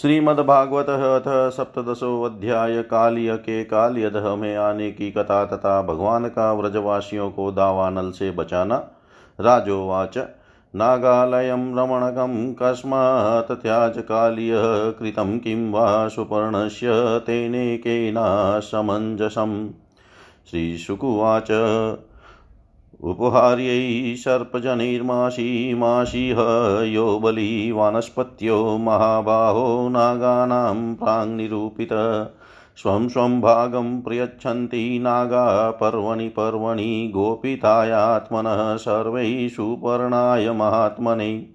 श्रीमद्भागवत अथ सप्तशो अध्याय कालिय के कालियदह में आने की कथा तथा भगवान का व्रजवासियों को दावानल से बचाना। राजोवाच, नागालयं रमणकं कस्मात् त्याज कालियः कृतं किं वा सुपर्णस्य तेनेकेना समञ्जसम् श्रीशुकुवाच उपहार्यै सर्पजनैर्माशीमाशिह यो बली वानस्पत्यो महाबाहो नागानां प्राङ्निरूपित। स्वं स्वं भागं प्रयच्छन्ति नागा पर्वणि पर्वणि गोपितायात्मनः, सर्वैः सुपर्णाय महात्मने।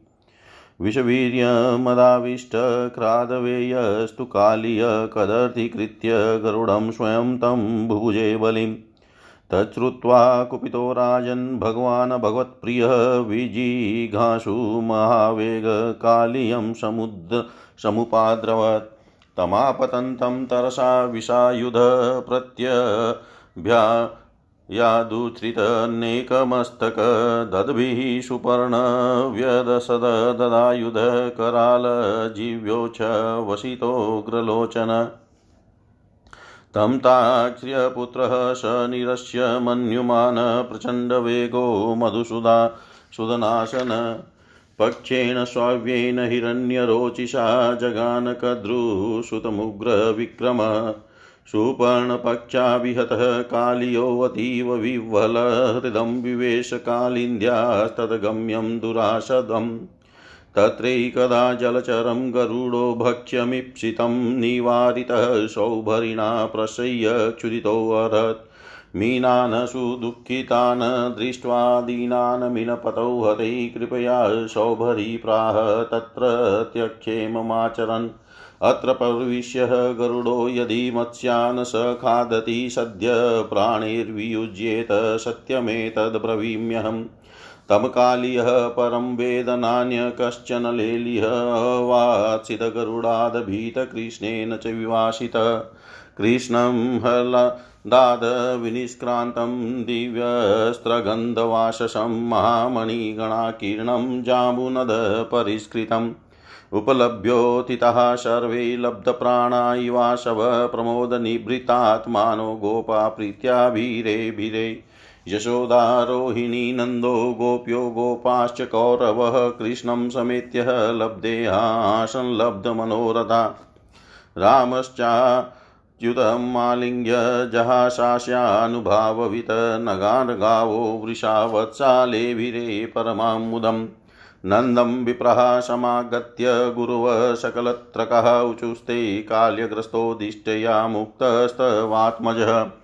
विषवीर्यमदाविष्टक्रादवेयस्तु कालीय कदर्थीकृत्य गरुडं स्वयं तं भुभुजे बलिम्। तच्छ्रुत्वा कुपितो राजन् भगवान् भगवत्प्रियः विजिघासु महावेगकालियं समुद्र, समुपाद्रवत्। तमापतन्तं तरसा विषायुध प्रत्यभ्या यादुच्छ्रितनेकमस्तक दद्भिः सुपर्णव्यदसददायुध करालजीव्योच्छ वसितोग्रलोचन तं ताक्ष्र्यपुत्रः स निरस्य मन्युमान् प्रचण्डवेगो मधुसूदा सुदनाशन। पक्षेण स्वाव्येन हिरण्यरोचिषा जगानकद्रुसुतमुग्रविक्रम। सुपर्णपक्षाभिहतः कालियोऽतीव विह्वलहृदं विवेशकालिन्द्यास्तद्गम्यं दुराशदम्। तत्रैकदा जलचरं गरुडो भक्ष्यमीप्सितं निवारितः सौभरिणा प्रसह्य क्षुदितोऽर्हत् मीनान् सुदुःखितान् दृष्ट्वा दीनान् मिनपतौ हते कृपया सौभरी प्राह तत्र त्यक्षेममाचरन्। अत्र प्रविश्य गरुडो यदि मत्स्यान् स खादति सद्य प्राणैर्वियुज्येत सत्यमेतद्ब्रवीम्यहम्। तं कालियः परं वेद नान्य कश्चन लेलिह वात्सितगरुडादभीतकृष्णेन च विवासितः। कृष्णं हलादादविनिष्क्रान्तं दिव्यस्त्रगन्धवाशसं महामणिगणाकीर्णं जाम्बुनदपरिष्कृतम् उपलभ्योतितः सर्वे लब्धप्राणा इवाशव प्रमोदनिभृतात्मानो गोपा प्रीत्या भीरे भीरे। यशोदारोहिणी नन्दो गोप्यो गोपाश्च कौरवः कृष्णं समेत्य लब्धेहासंलब्धमनोरथा रामश्चाच्युतमालिङ्ग्य जहाशास्यानुभाववित नगार्गावो वृषावत्सालेभिरे परमां मुदम् नन्दं विप्रः समागत्य गुरुव सकलत्रकः उचुस्ते काल्यग्रस्तोदिष्टया मुक्तस्तवात्मजः।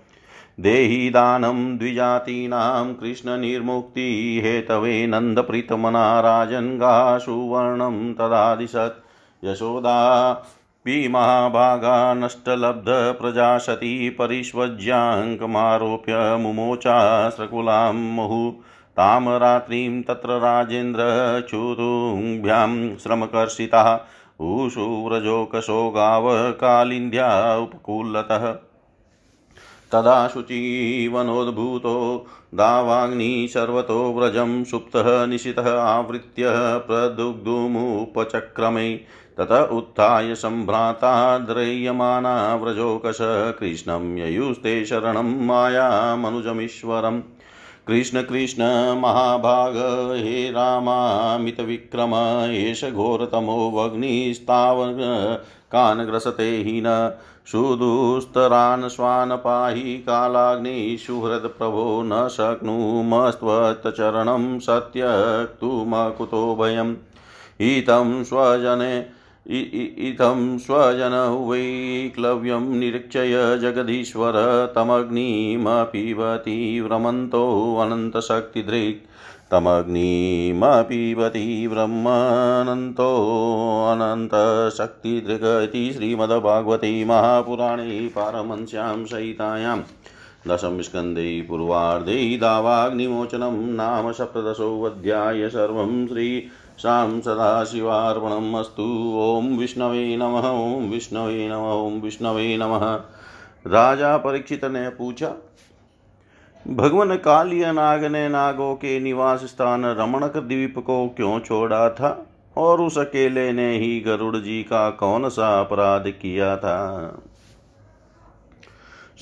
देहि दानं द्विजातीनां कृष्णनिर्मुक्तिहेतवे नन्दप्रीतमना राजन्गा सुवर्णं तदादिशत्। यशोदा महाभागा नष्टलब्धप्रजा सती परिष्वज्याङ्कमारोप्य मुमोचा सकुलां मुहुः। तां रात्रिं तत्र राजेन्द्र चुरुङ्भ्यां श्रमकर्षितः। ऊषु व्रजोकशो गावकालिन्द्या उपकूलतः। तदा शुचीवनोद्भूतो दावाग्नि सर्वतो व्रजं सुप्तः निशितः आवृत्य प्रदुग्धुमुपचक्रमे तत उत्थाय सम्भ्राता द्रयमाना व्रजोकश कृष्णं ययुस्ते शरणं मायामनुजमीश्वरम् कृष्ण कृष्ण महाभाग, हे रामामितविक्रम एष घोरतमो वग्निस्तावन् कान् ग्रसते हि न सुदुस्तरान् स्वान् पाहि कालाग्निसुहृत्प्रभो न शक्नुमस्त्वत्चरणं सत्यक्तुमकुतो भयम्। इतं स्वजने इतं स्वजन वैक्लव्यं निरीक्षय जगदीश्वर तमग्निमपिबति व्रमन्तोऽनन्तशक्तिदृक् तमग्निमपिबति ब्रह्मानन्तोऽनन्तशक्तिदृग इति श्रीमद्भागवते महापुराणे पारमंस्यां सहितायां दशमस्कन्धे पूर्वार्धे दावाग्निमोचनं नाम सप्तदशोऽध्याय सर्वं श्रीशां सदाशिवार्पणम् अस्तु। ॐ विष्णवे नमः, ॐ विष्णवे नमः, ॐ विष्णवे नमः। राजा परीक्षित ने पूछा भगवान कालिया नाग ने नागों के निवास स्थान रमणक द्वीप को क्यों छोड़ा था? और उस अकेले ने ही गरुड़ जी का कौन सा अपराध किया था?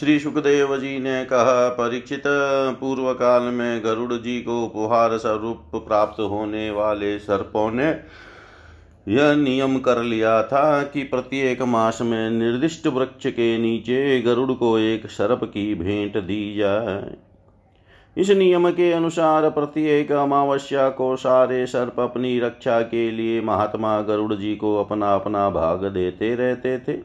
श्री सुखदेव जी ने कहा, परीक्षित पूर्व काल में गरुड़ जी को उपहार स्वरूप प्राप्त होने वाले सर्पों ने यह नियम कर लिया था कि प्रत्येक मास में निर्दिष्ट वृक्ष के नीचे गरुड़ को एक सर्प की भेंट दी जाए। इस नियम के अनुसार प्रत्येक अमावस्या को सारे सर्प अपनी रक्षा के लिए महात्मा गरुड़ जी को अपना अपना भाग देते रहते थे।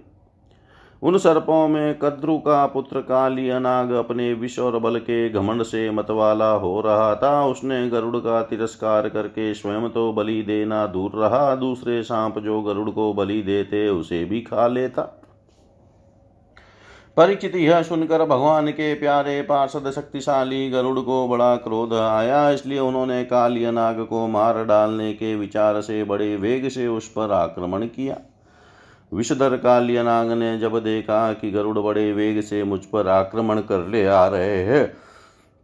उन सर्पों में कद्रु का पुत्र काली अनाग अपने विष और बल के घमंड से मतवाला हो रहा था। उसने गरुड़ का तिरस्कार करके स्वयं तो बलि देना दूर रहा। दूसरे सांप जो गरुड़ को बलि देते, उसे भी खा लेता। परिचित यह सुनकर भगवान के प्यारे पार्षद शक्तिशाली गरुड़ को बड़ा क्रोध आया, इसलिए उन्होंने काली नाग को मार डालने के विचार से बड़े वेग से उस पर आक्रमण किया। विषधर कालियनाग ने जब देखा कि गरुड़ बड़े वेग से मुझ पर आक्रमण कर ले आ रहे हैं,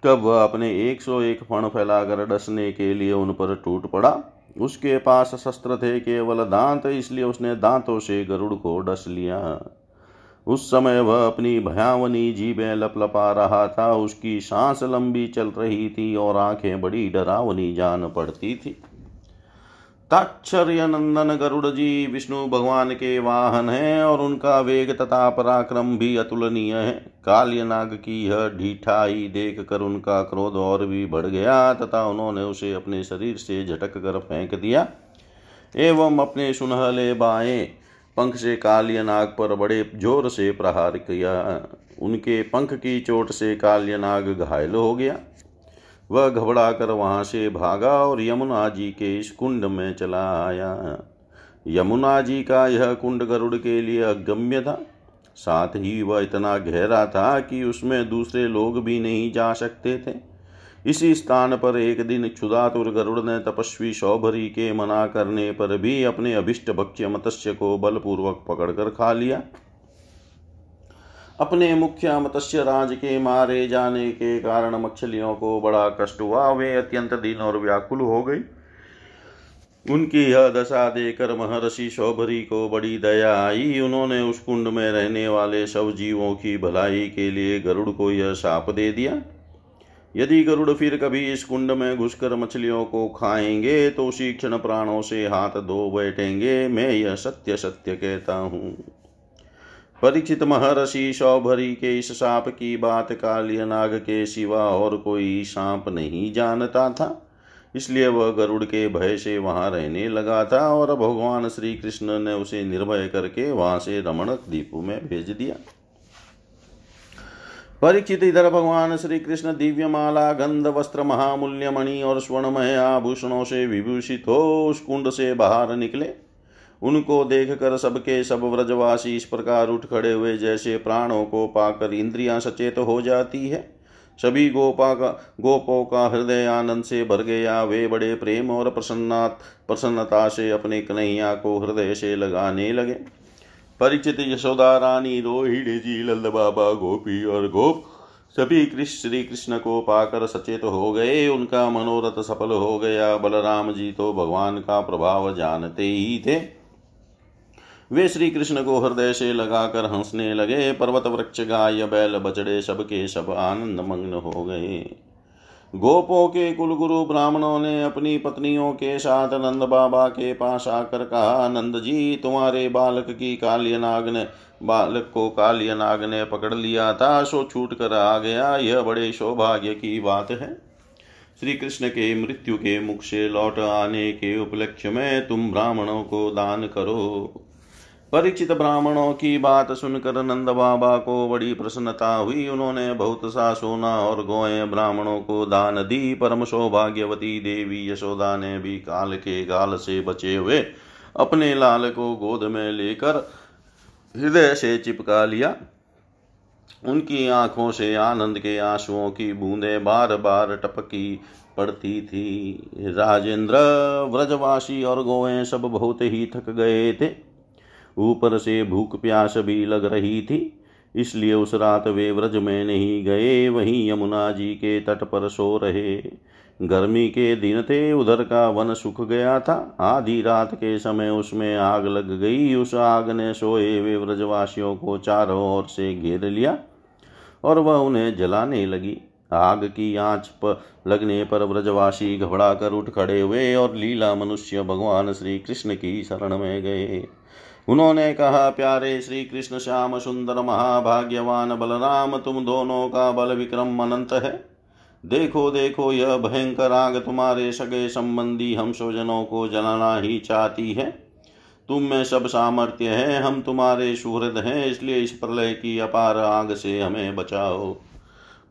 तब वह अपने एक सौ एक फण फैलाकर डसने के लिए उन पर टूट पड़ा। उसके पास शस्त्र थे, केवल दांत, इसलिए उसने दांतों से गरुड़ को डस लिया। उस समय वह अपनी भयावनी जीभें लपलपा रहा था। उसकी सांस लंबी चल रही थी और आँखें बड़ी डरावनी जान पड़ती थी। ताक्षर्य नंदन गरुड़ जी, विष्णु भगवान के वाहन हैं और उनका वेग तथा पराक्रम भी अतुलनीय है। काल्यनाग की यह ढीठाई देख कर उनका क्रोध और भी बढ़ गया तथा उन्होंने उसे अपने शरीर से झटक कर फेंक दिया एवं अपने सुनहले बाएँ पंख से काल्यनाग पर बड़े ज़ोर से प्रहार किया। उनके पंख की चोट से काल्यनाग घायल हो गया। वह घबरा कर वहाँ से भागा और यमुना जी के इस कुंड में चला आया। यमुना जी का यह कुंड गरुड़ के लिए अगम्य था। साथ ही वह इतना गहरा था कि उसमें दूसरे लोग भी नहीं जा सकते थे। इसी स्थान पर एक दिन क्षुदातुर गरुड़ ने तपस्वी सौभरी के मना करने पर भी अपने अभिष्ट भक्ष्य मत्स्य को बलपूर्वक पकड़कर खा लिया। अपने मुख्य मत्स्य राज के मारे जाने के कारण मछलियों को बड़ा कष्ट हुआ। वे अत्यंत दिन और व्याकुल हो गई। उनकी यह दशा देकर महर्षि शोभरी को बड़ी दया आई। उन्होंने उस कुंड में रहने वाले सब जीवों की भलाई के लिए गरुड़ को यह साप दे दिया। यदि गरुड़ फिर कभी इस कुंड में घुसकर मछलियों को खाएँगे तो उसी क्षण प्राणों से हाथ धो बैठेंगे। मैं यह सत्य सत्य कहता हूँ। परीक्षित महर्षि सौभरी के इस सांप की बात कालियनाग के सिवा और कोई सांप नहीं जानता था। इसलिए वह गरुड़ के भय से वहाँ रहने लगा था और भगवान श्री कृष्ण ने उसे निर्भय करके वहाँ से रमणक द्वीप में भेज दिया। परीक्षित इधर भगवान श्री कृष्ण दिव्य माला गंध वस्त्र महामूल्य मणि और स्वर्णमय आभूषणों से विभूषित हो उस कुंड से बाहर निकले। उनको देख कर सबके सब व्रजवासी इस प्रकार उठ खड़े हुए जैसे प्राणों को पाकर इंद्रियाँ सचेत हो जाती है। सभी गोपा का, गोपों का हृदय आनंद से भर गया। वे बड़े प्रेम और प्रसन्ना प्रसन्नता से अपने कन्हैया को हृदय से लगाने लगे। परिचित यशोदा रानी रोहिणी जी लल्द बाबा गोपी और गोप सभी कृष्ण श्री कृष्ण को पाकर सचेत हो गए। उनका मनोरथ सफल हो गया। बलराम जी तो भगवान का प्रभाव जानते ही थे। वे श्री कृष्ण को हृदय से लगाकर हंसने लगे। पर्वत वृक्ष, गाय, बैल बचड़े सबके सब आनंद मग्न हो गए। गोपों के कुलगुरु ब्राह्मणों ने अपनी पत्नियों के साथ नंद बाबा के पास आकर कहा, नंद जी, तुम्हारे बालक की कालियनाग ने, बालक को कालियनाग ने पकड़ लिया था, सो छूट कर आ गया। यह बड़े सौभाग्य की बात है। श्री कृष्ण के मृत्यु के मुख से लौट आने के उपलक्ष्य में तुम ब्राह्मणों को दान करो। परीक्षित ब्राह्मणों की बात सुनकर नंद बाबा को बड़ी प्रसन्नता हुई। उन्होंने बहुत सा सोना और गोए ब्राह्मणों को दान दी। परम सौभाग्यवती देवी यशोदा ने भी काल के गाल से बचे हुए अपने लाल को गोद में लेकर हृदय से चिपका लिया। उनकी आँखों से आनंद के आंसुओं की बूंदें बार बार टपकी पड़ती थी। राजेंद्र, व्रजवासी और गोए सब बहुत ही थक गए थे। ऊपर से भूख प्यास भी लग रही थी, इसलिए उस रात वे व्रज में नहीं गए, वहीं यमुना जी के तट पर सो रहे। गर्मी के दिन थे, उधर का वन सूख गया था, आधी रात के समय उसमें आग लग गई, उस आग ने सोए हुए व्रजवासियों को चारों ओर से घेर लिया और वह उन्हें जलाने लगी। आग की आँच पर लगने पर व्रजवासी घबरा कर उठ खड़े हुए और लीला मनुष्य भगवान श्री कृष्ण की शरण में गए। उन्होंने कहा, प्यारे श्री कृष्ण श्याम सुंदर, महाभाग्यवान बलराम, तुम दोनों का बल विक्रम अनंत है। देखो देखो, यह भयंकर आग तुम्हारे सगे संबंधी हम स्वजनों को जलाना ही चाहती है। तुम में सब सामर्थ्य है, हम तुम्हारे सुहृद हैं, इसलिए इस प्रलय की अपार आग से हमें बचाओ।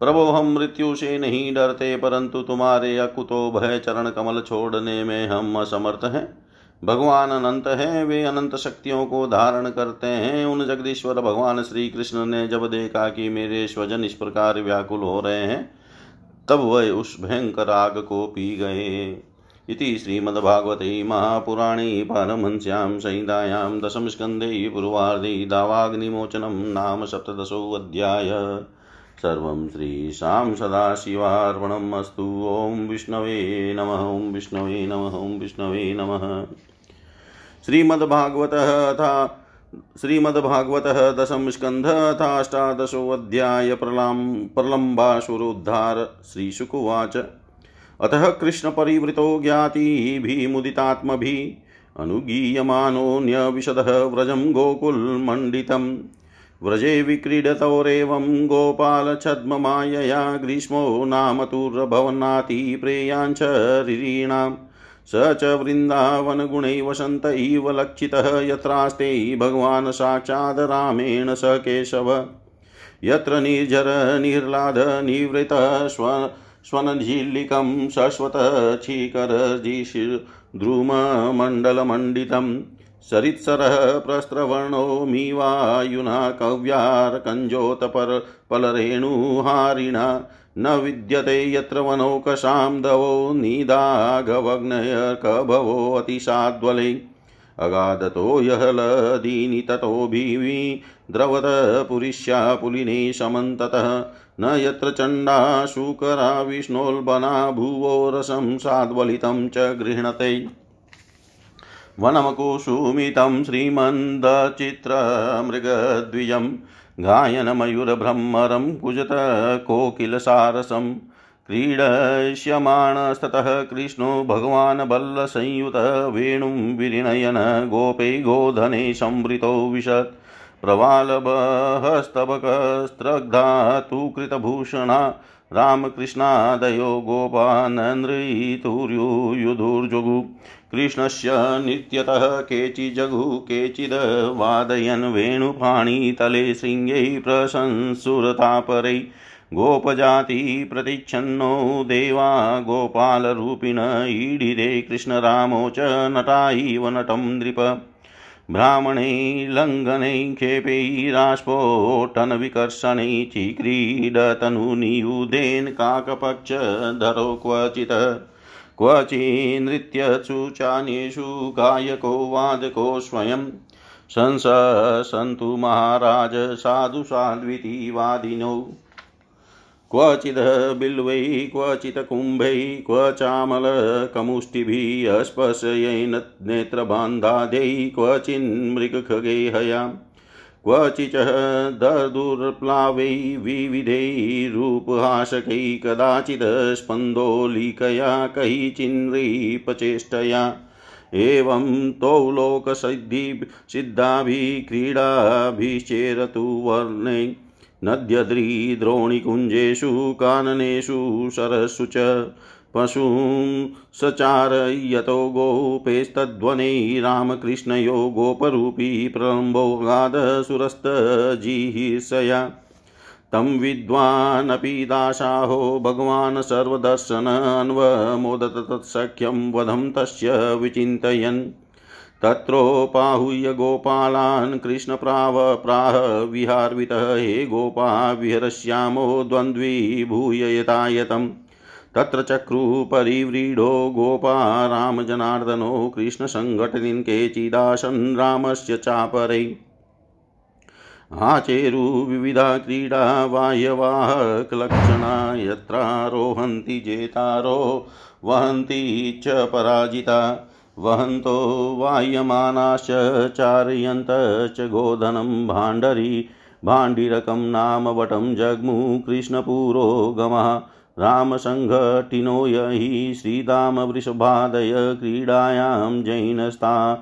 प्रभो, हम मृत्यु से नहीं डरते, परंतु तुम्हारे अकुतो भय चरण कमल छोड़ने में हम असमर्थ हैं। भगवान अनंत है, वे अनंत शक्तियों को धारण करते हैं। उन जगदीश्वर भगवान श्री कृष्ण ने जब देखा कि मेरे स्वजन इस प्रकार व्याकुल हो रहे हैं, तब वह उस भयंकर आग को पी गए। इति श्रीमद्भागवते महापुराणे पारमहंस्यां संहितायां दशमस्कन्धे पूर्वार्धे दावाग्निमोचनं नाम सप्तदशोऽध्याय सर्वं श्रीशां सदाशिवार्पणम् अस्तु। ॐ विष्णवे नमः, ॐ विष्णवे नमः, ॐ विष्णवे नमः। श्रीमद्भागवतः अथा श्रीमद्भागवतः दशम स्कंध अथाष्टादशोऽध्याय प्रलां प्रलम्बासुरोद्धार श्रीशुकुवाच। अतः कृष्णपरिवृतो ज्ञातिभिमुदितात्मभिः अनुगीयमानोऽन्यविशदः व्रजं गोकुलमण्डितम् व्रजे विक्रीडतोरेवं गोपालछद्ममायया ग्रीष्मो नाम तुर्भवन्नाति प्रेयाञ्च रिरीणाम्। स च वृन्दावनगुणै वसन्त इव लक्षितः यत्रास्ते भगवान् साक्षाद् रामेण स केशव। यत्र निर्झर, निर्लाद, निवृत स्व स्वनझिल्लिकं शश्वतच्छीकरजिषद्रुममण्डलमण्डितम् सरित्सरः प्रस्त्रवर्णो मीवायुना कव्यार्कञ्जोतपर पलरेणुहारिणा न विद्यते यत्र वनौकशां दवो निदाघवग्नयकभवो अतिशाद्वले। अगाधतो यः लदीनि ततोभिवि द्रवत पुरिष्या पुलिने समन्ततः न यत्र चण्डा शूकरा विष्णोल्बना भुवो रसं साद्वलितं च गृह्णते। वनमकुसुमितं श्रीमन्दचित्रमृगद्विजं गायनमयूरभ्रमरं कुजत कोकिलसारसं क्रीडष्यमाणस्ततः कृष्णो भगवान् बल्लसंयुत वेणुं विरिणयन गोपे गोधने संवृतो विशत् प्रवालभस्तबकस्त्रग्धातु कृतभूषणा रामकृष्णादयो गोपानन्द्रीतुर्युयुधुर्जुगु कृष्णस्य नित्यतः केचिजगु केचिद् वादयन् वेणुपाणितले शृङ्गै प्रशंसुरतापरै गोपजाति प्रतिच्छन्नो देवा गोपालरूपिण ईडिरे कृष्णरामो च नटा इव नटं नृप। ब्राह्मणे लङ्घने खेपैरास्फोटनविकर्षणे चिक्रीडतनुनियुधेन काकपक्षधरो क्वचित्। क्वचिन्नृत्यसु चान्येषु गायको वादको स्वयं। संसन्तु महाराज साधु साध्विति वादिनौ क्वचिद् बिल्वै, क्वचित् कुम्भै क्व चामलकमुष्टिभिः अस्पशयेन नेत्रबान्धादै, क्वचिन्मृगखगेहयाम्। क्वचिच दर्दुर्प्लावै विविधैरूपहासकै कदाचित् स्पन्दोलिकया कैचिन्नृपचेष्टया एवं तौ लोकसिद्धि सिद्धाभिः क्रीडाभिश्चेरतु वर्णे नद्यद्रिद्रोणिकुञ्जेषु काननेषु सरस्सु च पशूं सचारयतो गोपेस्तद्वने रामकृष्णयो गोपरूपी प्रलम्बोगादसुरस्तजिहिर्षया तं विद्वानपि दासाहो भगवान् सर्वदर्शनन्वमोदत तत्सख्यं वधं तस्य विचिन्तयन्। तत्रोपाहूय गोपालान् कृष्णप्राव प्राह विहार्वितः हे गोपा, विहरश्यामो द्वन्द्वीभूय यतायतम् तत्र चक्रुपरिव्रीडो गोपा रामजनार्दनो कृष्णसङ्घटनिन् केचिदासन् रामस्य चापरै आचेरुविविधा क्रीडा बाह्यवाहकलक्षणा यत्रारोहन्ति जेतारो, वहन्ति च पराजिता। वहन्तो वाह्यमानाश्च चारयन्त च गोधनं भाण्डरी, भाण्डिरकं नाम वटं जग्मु कृष्णपुरोगमः रामसङ्घटिनो हि श्रीदामवृषभादय क्रीडायां जैनस्ता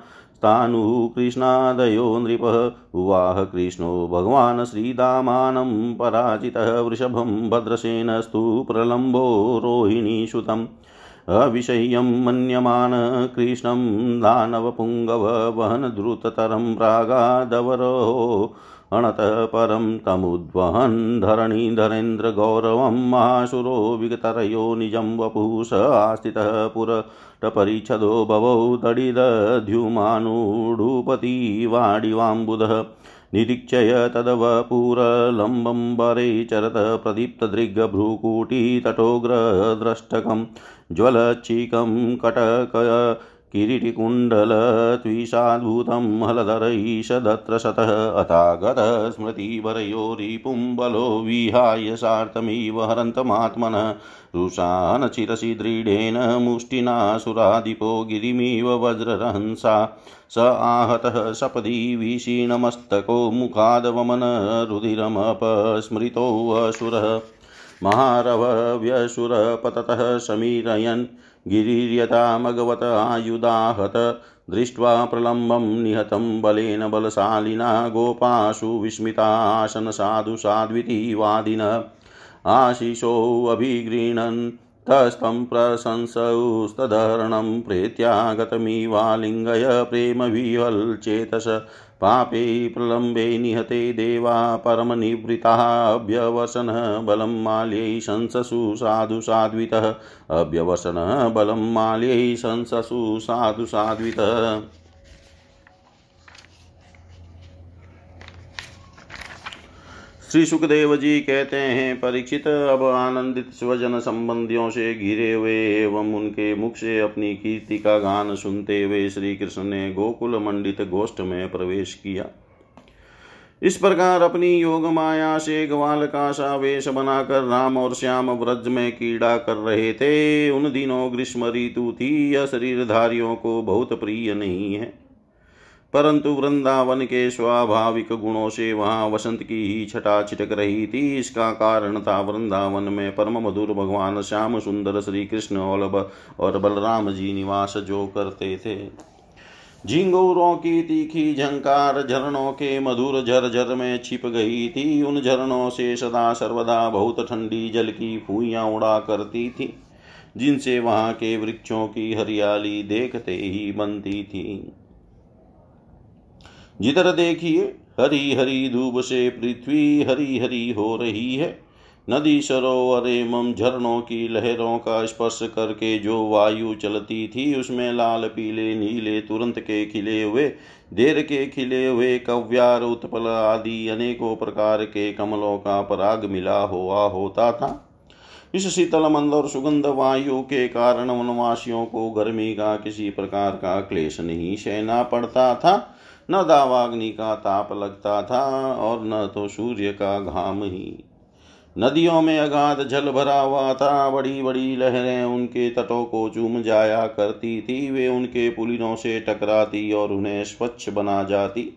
तानुः कृष्णादयो नृपः। उवाह कृष्णो, भगवान् श्रीदामानं पराजितः। वृषभं भद्रसेनस्तु प्रलम्बो रोहिणीसुतम् अविषय्यं मन्यमान कृष्णं दानवपुङ्गव वहन द्रुततरं प्रागादवरोः। अणतः परं तमुद्वहन् धरणीधरेन्द्रगौरवं माशुरो विगतरयो निजं वपुः स आस्थितः पुरटपरिच्छदो भवौ तडिदध्युमानुडुपति वाडिवाम्बुधः निरीक्षय तदवपुरलम्बम्बरे चरत प्रदीप्तदृग्भ्रूकुटीतटोग्रद्रष्टकं ज्वलच्चिकं कटक किरीटिकुण्डलत्विषाद्भूतं हलधरैषदत्र शतः अथागतः स्मृतिवरयोरिपुं बलो विहाय सार्थमिव हरन्तमात्मनः रुषानचिरसि दृढेन मुष्टिना सुराधिपो गिरिमिव वज्ररहंसा स आहतः सपदि विषीणमस्तको मुखादवमन रुधिरमपस्मृतोऽसुरः महारवव्यसुरपततः समीरयन् गिरिर्यतामगवत आयुधाहत दृष्ट्वा प्रलम्बं निहतं बलेन बलशालिना गोपाशु विस्मितासन साधु साध्विति वादिन आशिषोऽभिगृह्णन्। तस्तं प्रशंसौस्तधरणं प्रेत्यागतमिवालिङ्गय प्रेमविहल्चेतस पापे प्रलम्बे निहते देवा परमनिवृताः अभ्यवसनः बलं माल्यै शंससु साधु साध्वितः। अभ्यवसनः बलं माल्यै शंससु साधु साध्वितः। श्री सुखदेव जी कहते हैं, परीक्षित, अब आनंदित स्वजन संबंधियों से घिरे हुए एवं उनके मुख से अपनी कीर्ति का गान सुनते हुए श्री कृष्ण ने गोकुल मंडित गोष्ठ में प्रवेश किया। इस प्रकार अपनी योग माया से ग्वाल का सा वेश बनाकर राम और श्याम व्रज में कीड़ा कर रहे थे। उन दिनों ग्रीष्म ऋतु थी, यह शरीरधारियों को बहुत प्रिय नहीं है। परंतु वृंदावन के स्वाभाविक गुणों से वहाँ वसंत की ही छटा छिटक रही थी। इसका कारण था वृंदावन में परम मधुर भगवान श्याम सुंदर श्री कृष्ण और बलराम जी निवास जो करते थे। झिंगूरों की तीखी झंकार झरनों के मधुर झरझर में छिप गई थी। उन झरनों से सदा सर्वदा बहुत ठंडी जल की फूइयाँ उड़ा करती थी, जिनसे वहाँ के वृक्षों की हरियाली देखते ही बनती थी। जिधर देखिए, हरी हरी धूप से पृथ्वी हरी हरी हो रही है। नदी सरोवर एवं झरनों की लहरों का स्पर्श करके जो वायु चलती थी, उसमें लाल, पीले, नीले, तुरंत के खिले हुए, देर के खिले हुए कव्यार, उत्पल आदि अनेकों प्रकार के कमलों का पराग मिला हुआ होता था। इस शीतल मंद और सुगंध वायु के कारण वनवासियों को गर्मी का किसी प्रकार का क्लेश नहीं सहना पड़ता था। न दावाग्नि का ताप लगता था और न तो सूर्य का घाम ही। नदियों में अगाध जल भरा हुआ था बड़ी बड़ी लहरें उनके तटों को चूम जाया करती थी, वे उनके पुलिनों से टकराती और उन्हें स्वच्छ बना जाती।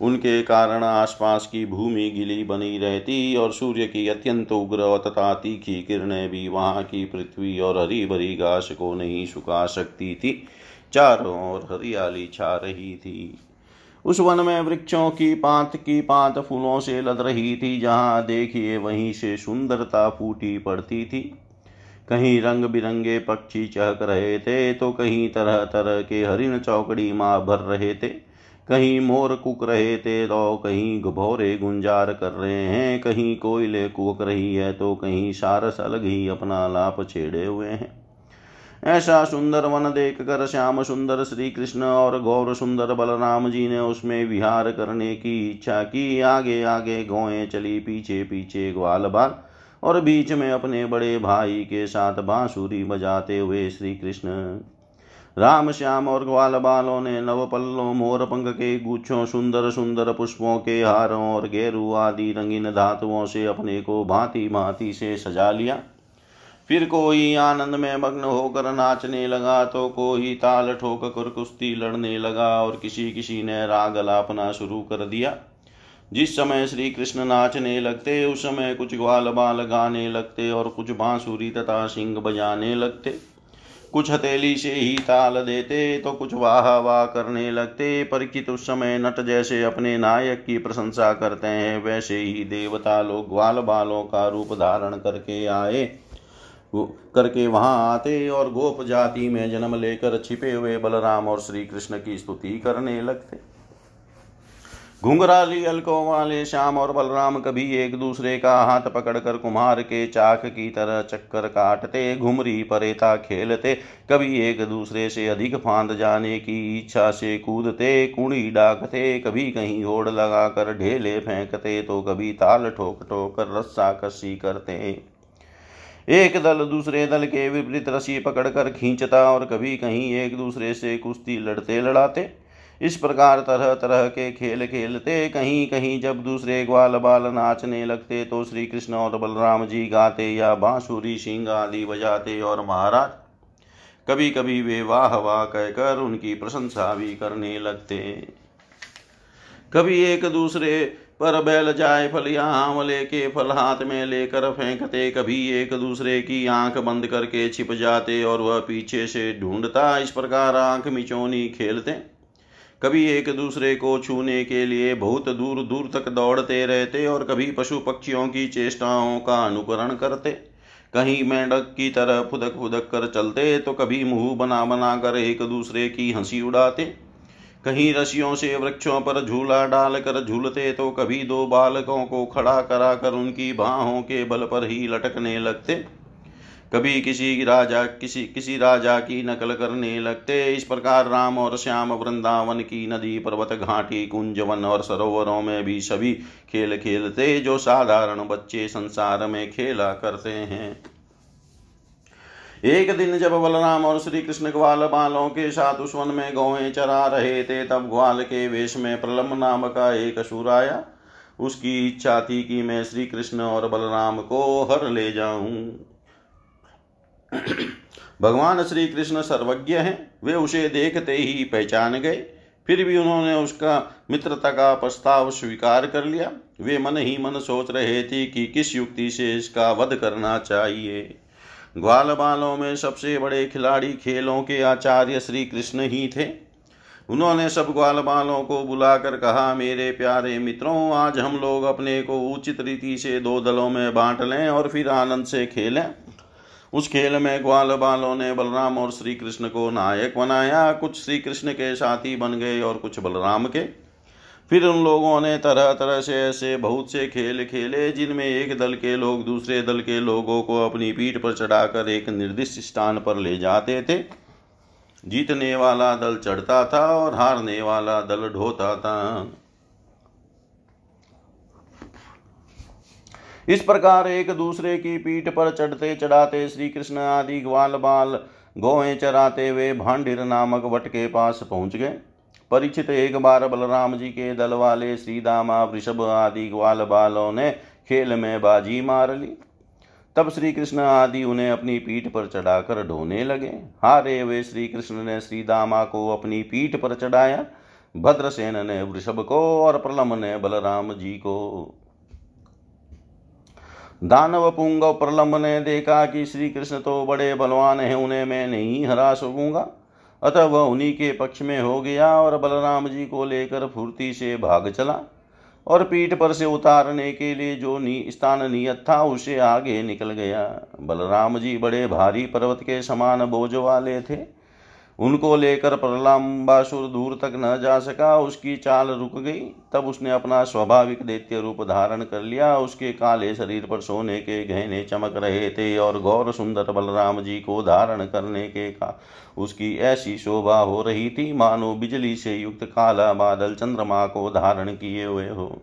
उनके कारण आसपास की भूमि गिली बनी रहती और सूर्य की अत्यंत उग्र तथा तीखी किरणें भी वहाँ की पृथ्वी और हरी भरी घास को नहीं सुखा सकती थी। चारों ओर हरियाली छा रही थी। उस वन में वृक्षों की पात की पात फूलों से लद रही थी, जहाँ देखिए वहीं से सुंदरता फूटी पड़ती थी। कहीं रंग बिरंगे पक्षी चहक रहे थे तो कहीं तरह तरह के हरिण चौकड़ी माँ भर रहे थे। कहीं मोर कुक रहे थे तो कहीं भोरे गुंजार कर रहे हैं। कहीं कोयले कुक रही है तो कहीं सारस अलग ही अपना लाप छेड़े हुए हैं। ऐसा सुंदर वन देख कर श्याम सुंदर श्री कृष्ण और गौर सुंदर बलराम जी ने उसमें विहार करने की इच्छा की। आगे आगे गौएँ चली, पीछे पीछे ग्वाल बाल। और बीच में अपने बड़े भाई के साथ बांसुरी बजाते हुए श्री कृष्ण राम, श्याम और ग्वाल बालों ने नव पल्लों, मोर पंख के गुच्छों सुंदर सुंदर पुष्पों के हारों और गेरु आदि रंगीन धातुओं से अपने को भांति भांति से सजा लिया। फिर कोई आनंद में मग्न होकर नाचने लगा तो कोई ताल ठोक कर कुश्ती लड़ने लगा और किसी किसी ने राग लापना शुरू कर दिया। जिस समय श्री कृष्ण नाचने लगते, उस समय कुछ ग्वाल बाल गाने लगते और कुछ बांसुरी तथा सिंह बजाने लगते। कुछ हथेली से ही ताल देते तो कुछ वाह वाह करने लगते, परिचित उस समय नट जैसे अपने नायक की प्रशंसा करते हैं, वैसे ही देवता लोग ग्वाल बालों का रूप धारण करके आए। करके वहाँ आते और गोप जाति में जन्म लेकर छिपे हुए बलराम और श्री कृष्ण की स्तुति करने लगते। घुंघराली, अलकों वाले श्याम और बलराम कभी एक दूसरे का हाथ पकड़कर कुम्हार के चाक की तरह चक्कर काटते, घुमरी परेता खेलते, कभी एक दूसरे से अधिक फांद जाने की इच्छा से कूदते, कुड़ी डाकते, कभी कहीं होड़ लगाकर ढेले फेंकते तो कभी ताल ठोक ठोक कर रस्सा कसी करते। एक दल दूसरे दल के विपरीत रसी पकड़कर खींचता और कभी कहीं एक दूसरे से कुश्ती लड़ते लड़ाते। इस प्रकार तरह तरह के खेल खेलते, कहीं कहीं जब दूसरे ग्वाल बाल नाचने लगते तो श्री कृष्ण और बलराम जी गाते या बांसुरी सिंह आदि बजाते और महाराज। कभी कभी वे वाह वाह कहकर उनकी प्रशंसा भी करने लगते। कभी एक दूसरे पर बैल जाए फल या आंवले के फल हाथ में लेकर फेंकते, कभी एक दूसरे की आँख बंद करके छिप जाते और वह पीछे से ढूंढता, इस प्रकार आँख मिचौनी खेलते। कभी एक दूसरे को छूने के लिए बहुत दूर दूर तक दौड़ते रहते और कभी पशु पक्षियों की चेष्टाओं का अनुकरण करते। कहीं मेंढक की तरह फुदक फुदक कर चलते तो कभी मुँह बना बना कर एक दूसरे की हँसी उड़ाते। कहीं रस्सियों से वृक्षों पर झूला डालकर झूलते तो कभी दो बालकों को खड़ा करा कर उनकी बाहों के बल पर ही लटकने लगते। कभी किसी राजा, किसी किसी राजा की नकल करने लगते। इस प्रकार राम और श्याम वृंदावन की नदी, पर्वत, घाटी, कुंजवन और सरोवरों में भी सभी खेल खेलते, जो साधारण बच्चे संसार में खेला करते हैं। एक दिन जब बलराम और श्री कृष्ण ग्वाल बालों के साथ उस वन में गौएँ चरा रहे थे, तब ग्वाल के वेश में प्रलम नाम का एक असुर आया। उसकी इच्छा थी कि मैं श्री कृष्ण और बलराम को हर ले जाऊँ। भगवान श्री कृष्ण सर्वज्ञ हैं। वे उसे देखते ही पहचान गए। फिर भी उन्होंने उसका मित्रता का प्रस्ताव स्वीकार कर लिया। वे मन ही मन सोच रहे थे कि किस युक्ति से इसका वध करना चाहिए। ग्वाल बालों में सबसे बड़े खिलाड़ी खेलों के आचार्य श्री कृष्ण ही थे। उन्होंने सब ग्वाल बालों को बुलाकर कहा, मेरे प्यारे मित्रों, आज हम लोग अपने को उचित रीति से दो दलों में बांट लें और फिर आनंद से खेलें। उस खेल में ग्वाल बालों ने बलराम और श्री कृष्ण को नायक बनाया। कुछ श्री कृष्ण के साथी बन गए और कुछ बलराम के। फिर उन लोगों ने तरह तरह से ऐसे बहुत से खेल खेले, जिनमें एक दल के लोग दूसरे दल के लोगों को अपनी पीठ पर चढ़ाकर एक निर्दिष्ट स्थान पर ले जाते थे। जीतने वाला दल चढ़ता था और हारने वाला दल ढोता था। इस प्रकार एक दूसरे की पीठ पर चढ़ते चढ़ाते श्री कृष्ण आदि ग्वाल बाल गोहे चराते हुए भांडिर नामक वट के पास पहुँच गए। परिचित एक बार बलराम जी के दल वाले श्रीदामा, वृषभ आदि ग्वाल बालों ने खेल में बाजी मार ली। तब श्री कृष्ण आदि उन्हें अपनी पीठ पर चढ़ाकर ढोने लगे। हारे हुए श्री कृष्ण ने श्रीदामा को अपनी पीठ पर चढ़ाया। भद्रसेन ने वृषभ को और प्रलम ने बलराम जी को। दानव पुंग प्रलम्ब ने देखा कि श्री कृष्ण तो बड़े बलवान हैं, उन्हें मैं नहीं हरा सकूँगा। अतः वह उन्हीं के पक्ष में हो गया और बलराम जी को लेकर फुर्ती से भाग चला और पीठ पर से उतारने के लिए जो नी, स्थान नियत था उसे आगे निकल गया। बलराम जी बड़े भारी पर्वत के समान बोझ वाले थे। उनको लेकर प्रलम्बासुर दूर तक न जा सका। उसकी चाल रुक गई। तब उसने अपना स्वाभाविक दैत्य रूप धारण कर लिया। उसके काले शरीर पर सोने के गहने चमक रहे थे और गौर सुंदर बलराम जी को धारण करने के का उसकी ऐसी शोभा हो रही थी। मानो बिजली से युक्त काला बादल चंद्रमा को धारण किए हुए हो।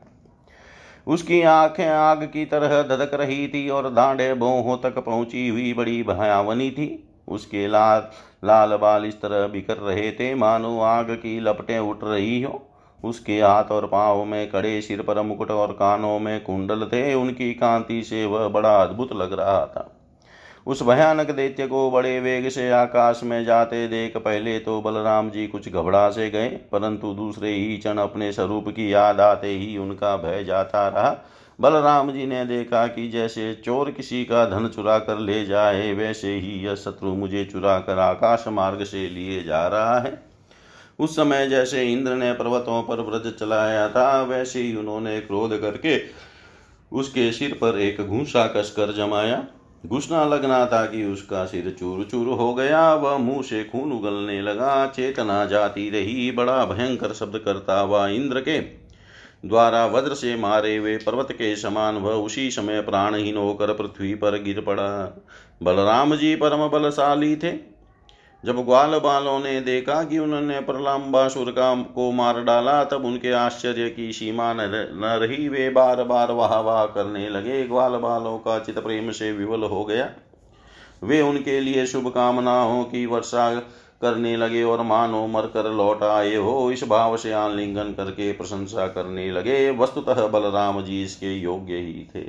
उसकी आँखें आग की तरह धधक रही थी और दांडे बोहों तक पहुँची हुई बड़ी भयावनी थी। उसके लाल लाल बाल इस तरह बिखर रहे थे। मानो आग की लपटें उठ रही हो। उसके हाथ और पाँव में कड़े सिर पर मुकुट और कानों में कुंडल थे। उनकी कांति से वह बड़ा अद्भुत लग रहा था। उस भयानक दैत्य को बड़े वेग से आकाश में जाते देख पहले तो बलराम जी कुछ घबरा से गए, परंतु दूसरे ही क्षण अपने स्वरूप की याद आते ही उनका भय जाता रहा। बलराम जी ने देखा कि जैसे चोर किसी का धन चुरा कर ले जाए, वैसे ही यह शत्रु मुझे चुरा कर आकाश मार्ग से लिए जा रहा है। उस समय जैसे इंद्र ने पर्वतों पर व्रज चलाया था, वैसे ही उन्होंने क्रोध करके उसके सिर पर एक घूसा कसकर जमाया। घुसना लगना था कि उसका सिर चूर चूर हो गया। वह मुँह से खून उगलने लगा। चेतना जाती रही। बड़ा भयंकर शब्द करता हुआ इंद्र के द्वारा वज्र से मारे हुए पर्वत के समान वह उसी समय प्राणहीन होकर पृथ्वी पर गिर पड़ा। बलराम जी परम बलशाली थे। जब ग्वाल बालों ने देखा कि उन्होंने प्रलंबासुर का को मार डाला, तब उनके आश्चर्य की सीमा न रही। वे बार बार वाह वाह करने लगे। ग्वाल बालों का चित प्रेम से विवल हो गया। वे उनके लिए शुभकामनाओं की वर्षा करने लगे और मानो मरकर लौट आए हो। इस भाव से आलिंगन करके प्रशंसा करने लगे। वस्तुतः बलराम जी इसके योग्य ही थे।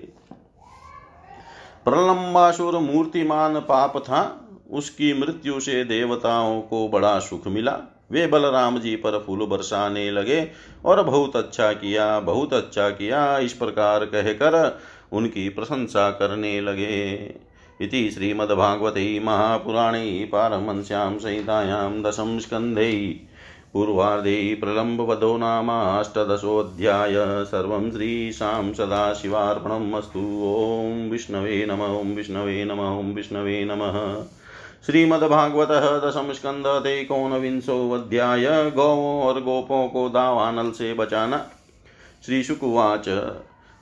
प्रलंबासुर मूर्तिमान पाप था। उसकी मृत्यु से देवताओं को बड़ा सुख मिला। वे बलराम जी पर फूल बरसाने लगे और बहुत अच्छा किया, बहुत अच्छा किया, इस प्रकार कहकर उनकी प्रशंसा करने लगे। इति श्रीमद्भागवते महापुराणे पारमंस्यां संहितायां दशम स्कन्धे पूर्वार्धे प्रलम्बवधो नामाष्टदशोऽध्याय। सर्वं श्रीशां सदाशिवार्पणम् अस्तु। ॐ विष्णवे नम, ॐ विष्णवे नम, ॐ विष्णवे नमः। श्रीमद्भागवत दशम स्कंद विंशो अध्याय गौ और गोपों को दावानल से बचाना। श्री शुकुवाच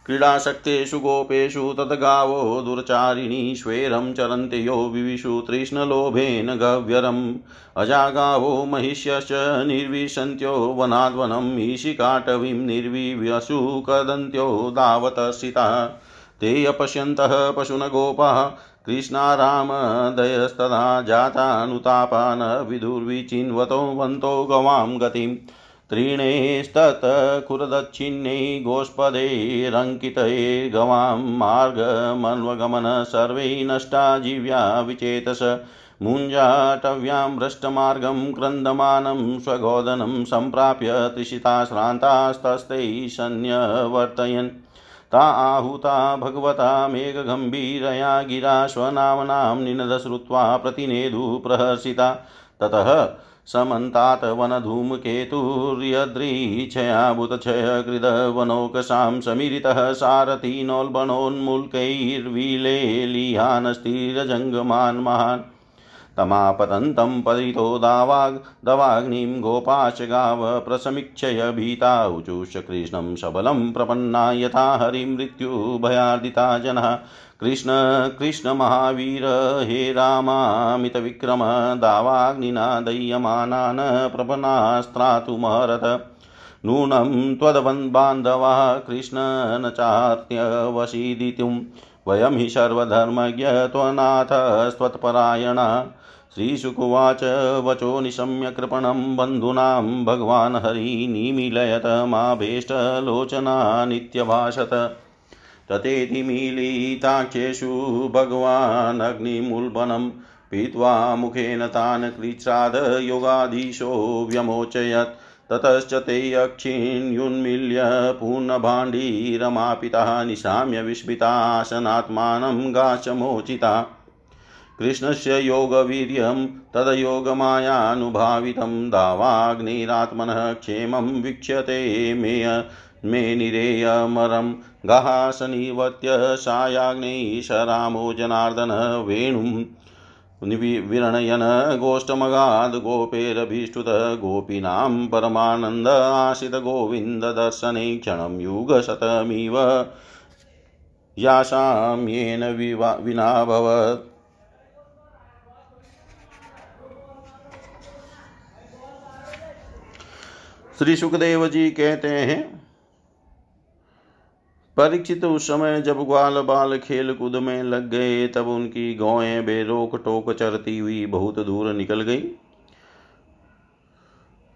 क्रीडाशक्तेषु गोपेषु तद्गावो दुर्चारिणी स्वेरं चरन्ति यो विविषु तृष्णलोभेन गव्यरम्। अजागावो महिष्यश्च निर्विशन्त्यो वनाद्वनम् ईशिकाटवीं निर्विव्यसु कदन्त्यो दावतर्षिता ते अपश्यन्तः पशुनगोपाः कृष्णारामदयस्तदा जातानुतापा न विदुर्विचिन्वतो वन्तो गवां गतिम् त्रीणेस्तत्खुरदच्छिन्नै गोष्पदैरङ्कितये गवां मार्गमन्वगमन सर्वै नष्टा जीव्या विचेतस। मुञ्जाटव्यां भ्रष्टमार्गं क्रन्दमानं स्वगोदनं सम्प्राप्य त्रिषिता श्रान्तास्तस्तैः सन्न्यवर्तयन् ता आहुता भगवता मेघगम्भीरया गिरा स्वनाम्नां निनद श्रुत्वा प्रतिनेदु प्रहर्षिता। ततः समन्तात् वनधूमकेतुर्यद्रीच्छया बुतक्षयकृदवनौकसां समीरितः सारथी नोल्बणोन्मुल्कैर्विलेलिहानस्थिरजङ्गमान् महान् तमापतन्तं पतितो दावाग्, दवाग्निं गोपाश्च गाव प्रसमीक्षय भीता ऊचुष कृष्णं सबलं प्रपन्ना यथा हरिमृत्युभयार्दिता जनः। कृष्ण कृष्ण महावीर, हे रामामितविक्रम, दावाग्निना दह्यमानान् प्रपन्नास्त्रातुमहरत नूनं त्वदवन्बान्धवः कृष्ण न चार्त्यवशीदितुं। वयं हि सर्वधर्मज्ञ त्वनाथस्त्वत्परायणा श्रीशुकुवाच वचो निशम्य कृपणं बन्धूनां भगवान् हरिनिमीलयत माभीष्टलोचना नित्यभाषत। ततेति मीलिताख्येषु भगवान् अग्निमुल्बनं पीत्वा मुखेन तान् कृच्छ्रादयोगाधीशो व्यमोचयत्। ततश्च ते अक्षिण्युन्मील्य पूर्णभाण्डीरमापितः निशाम्य विस्मितासनात्मानं गाचमोचिता। कृष्णस्य योगवीर्यं तदयोगमायानुभावितं दावाग्निरात्मनः क्षेमं वीक्ष्यते मे मे निरेयमरं गहासनिवत्य सायाग्नैः स रामो जनार्दन वेणुं विरणयन गोष्ठमगाद् गोपेरभीष्टुत गोपीनां परमानन्द आशितगोविन्ददर्शने क्षणं युगशतमिव यासां येन विनाभवत्। श्री सुखदेव जी कहते हैं परीक्षित उस समय जब ग्वाल बाल खेल कूद में लग गए, तब उनकी गौएँ बेरोक टोक चरती हुई बहुत दूर निकल गई।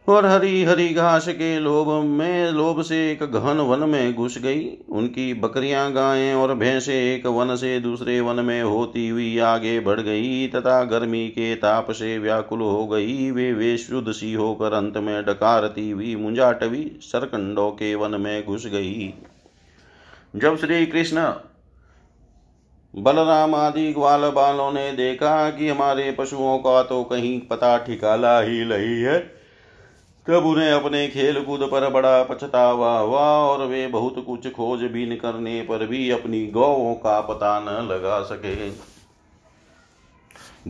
और हरी हरी घास के लोभ में, लोभ से एक घन वन में घुस गई। उनकी बकरियाँ गायें और भैंसे एक वन से दूसरे वन में होती हुई आगे बढ़ गई, तथा गर्मी के ताप से व्याकुल हो गई। वे वे शुद्ध सी होकर अंत में डकारती हुई मुंजाटवी सरकंडों के वन में घुस गई। जब श्री कृष्ण बलराम आदि ग्वाल बालों ने देखा कि हमारे पशुओं का तो कहीं पता ठिकाला ही नहीं है, तब उन्हें अपने खेल कूद पर बड़ा पछतावा हुआ और वे बहुत कुछ खोजबीन करने पर भी अपनी गौों का पता न लगा सके।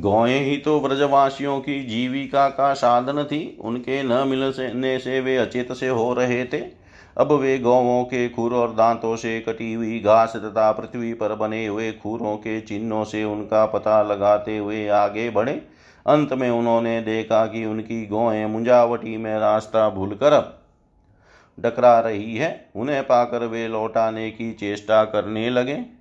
गौएँ ही तो ब्रजवासियों की जीविका का साधन थी, उनके न मिलने से वे अचेत से हो रहे थे। अब वे गौवों के खुर और दांतों से कटी हुई घास तथा पृथ्वी पर बने हुए खुरों के चिन्हों से उनका पता लगाते हुए आगे बढ़े। अंत में उन्होंने देखा कि उनकी गौएँ मुंजावटी में रास्ता भूलकर डकरा रही है। उन्हें पाकर वे लौटाने की चेष्टा करने लगे।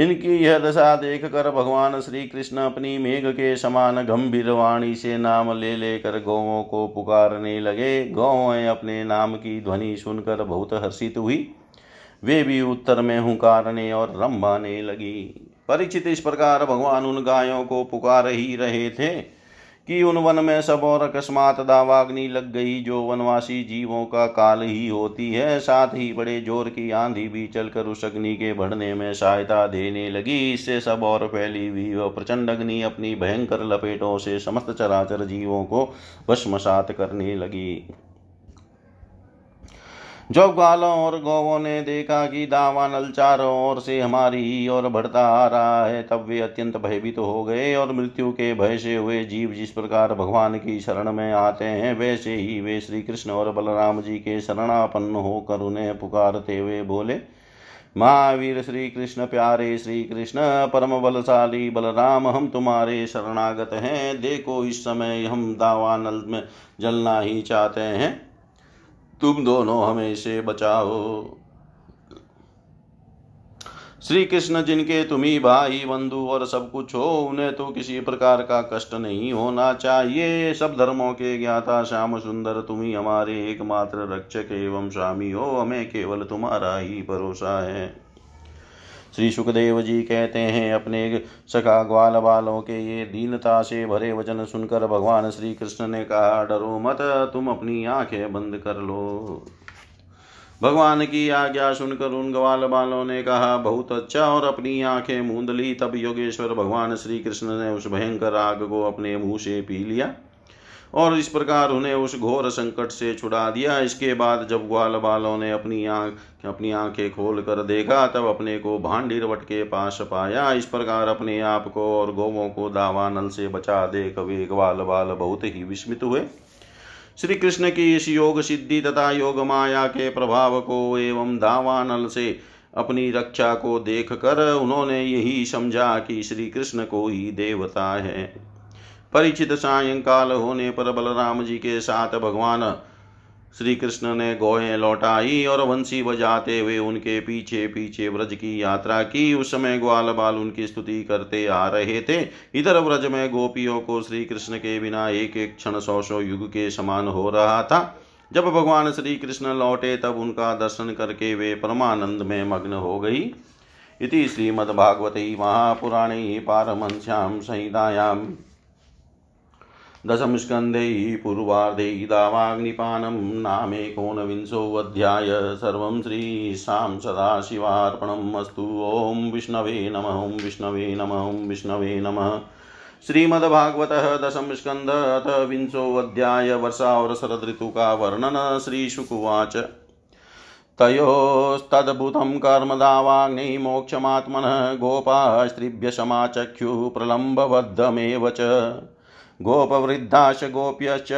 इनकी यह दशा देख कर भगवान श्री कृष्ण अपनी मेघ के समान गंभीर वाणी से नाम ले लेकर गौों को पुकारने लगे। गौएँ अपने नाम की ध्वनि सुनकर बहुत हर्षित हुई। वे भी उत्तर में हुकारने और रंभाने लगी। परिचित इस प्रकार भगवान उन गायों को पुकार ही रहे थे। कि उन वन में सब और अकस्मात दावाग्नि लग गई, जो वनवासी जीवों का काल ही होती है। साथ ही बड़े ज़ोर की आंधी भी चलकर उस अग्नि के बढ़ने में सहायता देने लगी। इससे सब और फैली हुई वह प्रचंड अग्नि अपनी भयंकर लपेटों से समस्त चराचर जीवों को भस्मसात करने लगी। जब ग्वालों और गौवों ने देखा कि दावानल चारों ओर से हमारी ही ओर बढ़ता आ रहा है, तब वे अत्यंत भयभीत तो हो गए और मृत्यु के भय से हुए जीव जिस प्रकार भगवान की शरण में आते हैं, वैसे ही वे श्री कृष्ण और बलराम जी के शरणापन्न होकर उन्हें पुकारते हुए बोले, महावीर श्री कृष्ण प्यारे श्री कृष्ण परम बलशाली बलराम, हम तुम्हारे शरणागत हैं। देखो, इस समय हम दावानल में जलना ही चाहते हैं। तुम दोनों हमें से बचाओ। श्री कृष्ण जिनके तुम ही भाई, बंधु और सब कुछ हो, उन्हें तो किसी प्रकार का कष्ट नहीं होना चाहिए। सब धर्मों के ज्ञाता श्याम सुंदर, तुम ही हमारे एकमात्र रक्षक एवं स्वामी हो। हमें केवल तुम्हारा ही भरोसा है। श्री सुखदेव जी कहते हैं, अपने सखा ग्वाल बालों के ये दीनता से भरे वचन सुनकर भगवान श्री कृष्ण ने कहा, डरो मत, तुम अपनी आँखें बंद कर लो। भगवान की आज्ञा सुनकर उन ग्वाल बालों ने कहा, बहुत अच्छा और अपनी आँखें मूंद ली, तब योगेश्वर भगवान श्री कृष्ण ने उस भयंकर आग को अपने मुँह से पी लिया। और इस प्रकार उन्हें उस घोर संकट से छुड़ा दिया। इसके बाद जब ग्वाल बालों ने अपनी आँख, अपनी आँखें खोल कर देखा, तब अपने को भांडीरवट के पास पाया। इस प्रकार अपने आप को और गोवों को दावानल से बचा दे कवि ग्वाल बाल बहुत ही विस्मित हुए। श्री कृष्ण की इस योग सिद्धि तथा योग माया के प्रभाव को एवं दावानल से अपनी रक्षा को देख कर उन्होंने यही समझा कि श्री कृष्ण को ही देवता है। परिचित सायंकाल होने पर बलराम जी के साथ भगवान श्री कृष्ण ने गोए लौटाई और वंशी बजाते हुए उनके पीछे पीछे व्रज की यात्रा की। उस समय ग्वाल बाल उनकी स्तुति करते आ रहे थे। इधर व्रज में गोपियों को श्री कृष्ण के बिना एक एक क्षण सौ सौ युग के समान हो रहा था। जब भगवान श्री कृष्ण लौटे तब उनका दर्शन करके वे परमानंद में मग्न हो गई। इति श्रीमद्भागवते महापुराणे पारमश्याम संहितायाम। दशमस्कन्धे पूर्वार्धे दावाग्निपानं नामेकोनविंशोऽध्याय सर्वं श्रीशां सदाशिवार्पणम् अस्तु। ॐ विष्णवे नमः, ॐ विष्णवे नमः, ॐ विष्णवे नमः। श्रीमद्भागवतः दशमस्कन्ध अथ विंशोऽध्याय वर्षा और शरद ऋतु का वर्णन श्रीशुकुवाच। तयोस्तद्भुतं कर्मदावाग्नि मोक्षमात्मनः गोपाः स्त्रिभ्यशमाचख्युः प्रलम्बबद्धमेव च। गोपवृद्धाश्च गोप्यश्च।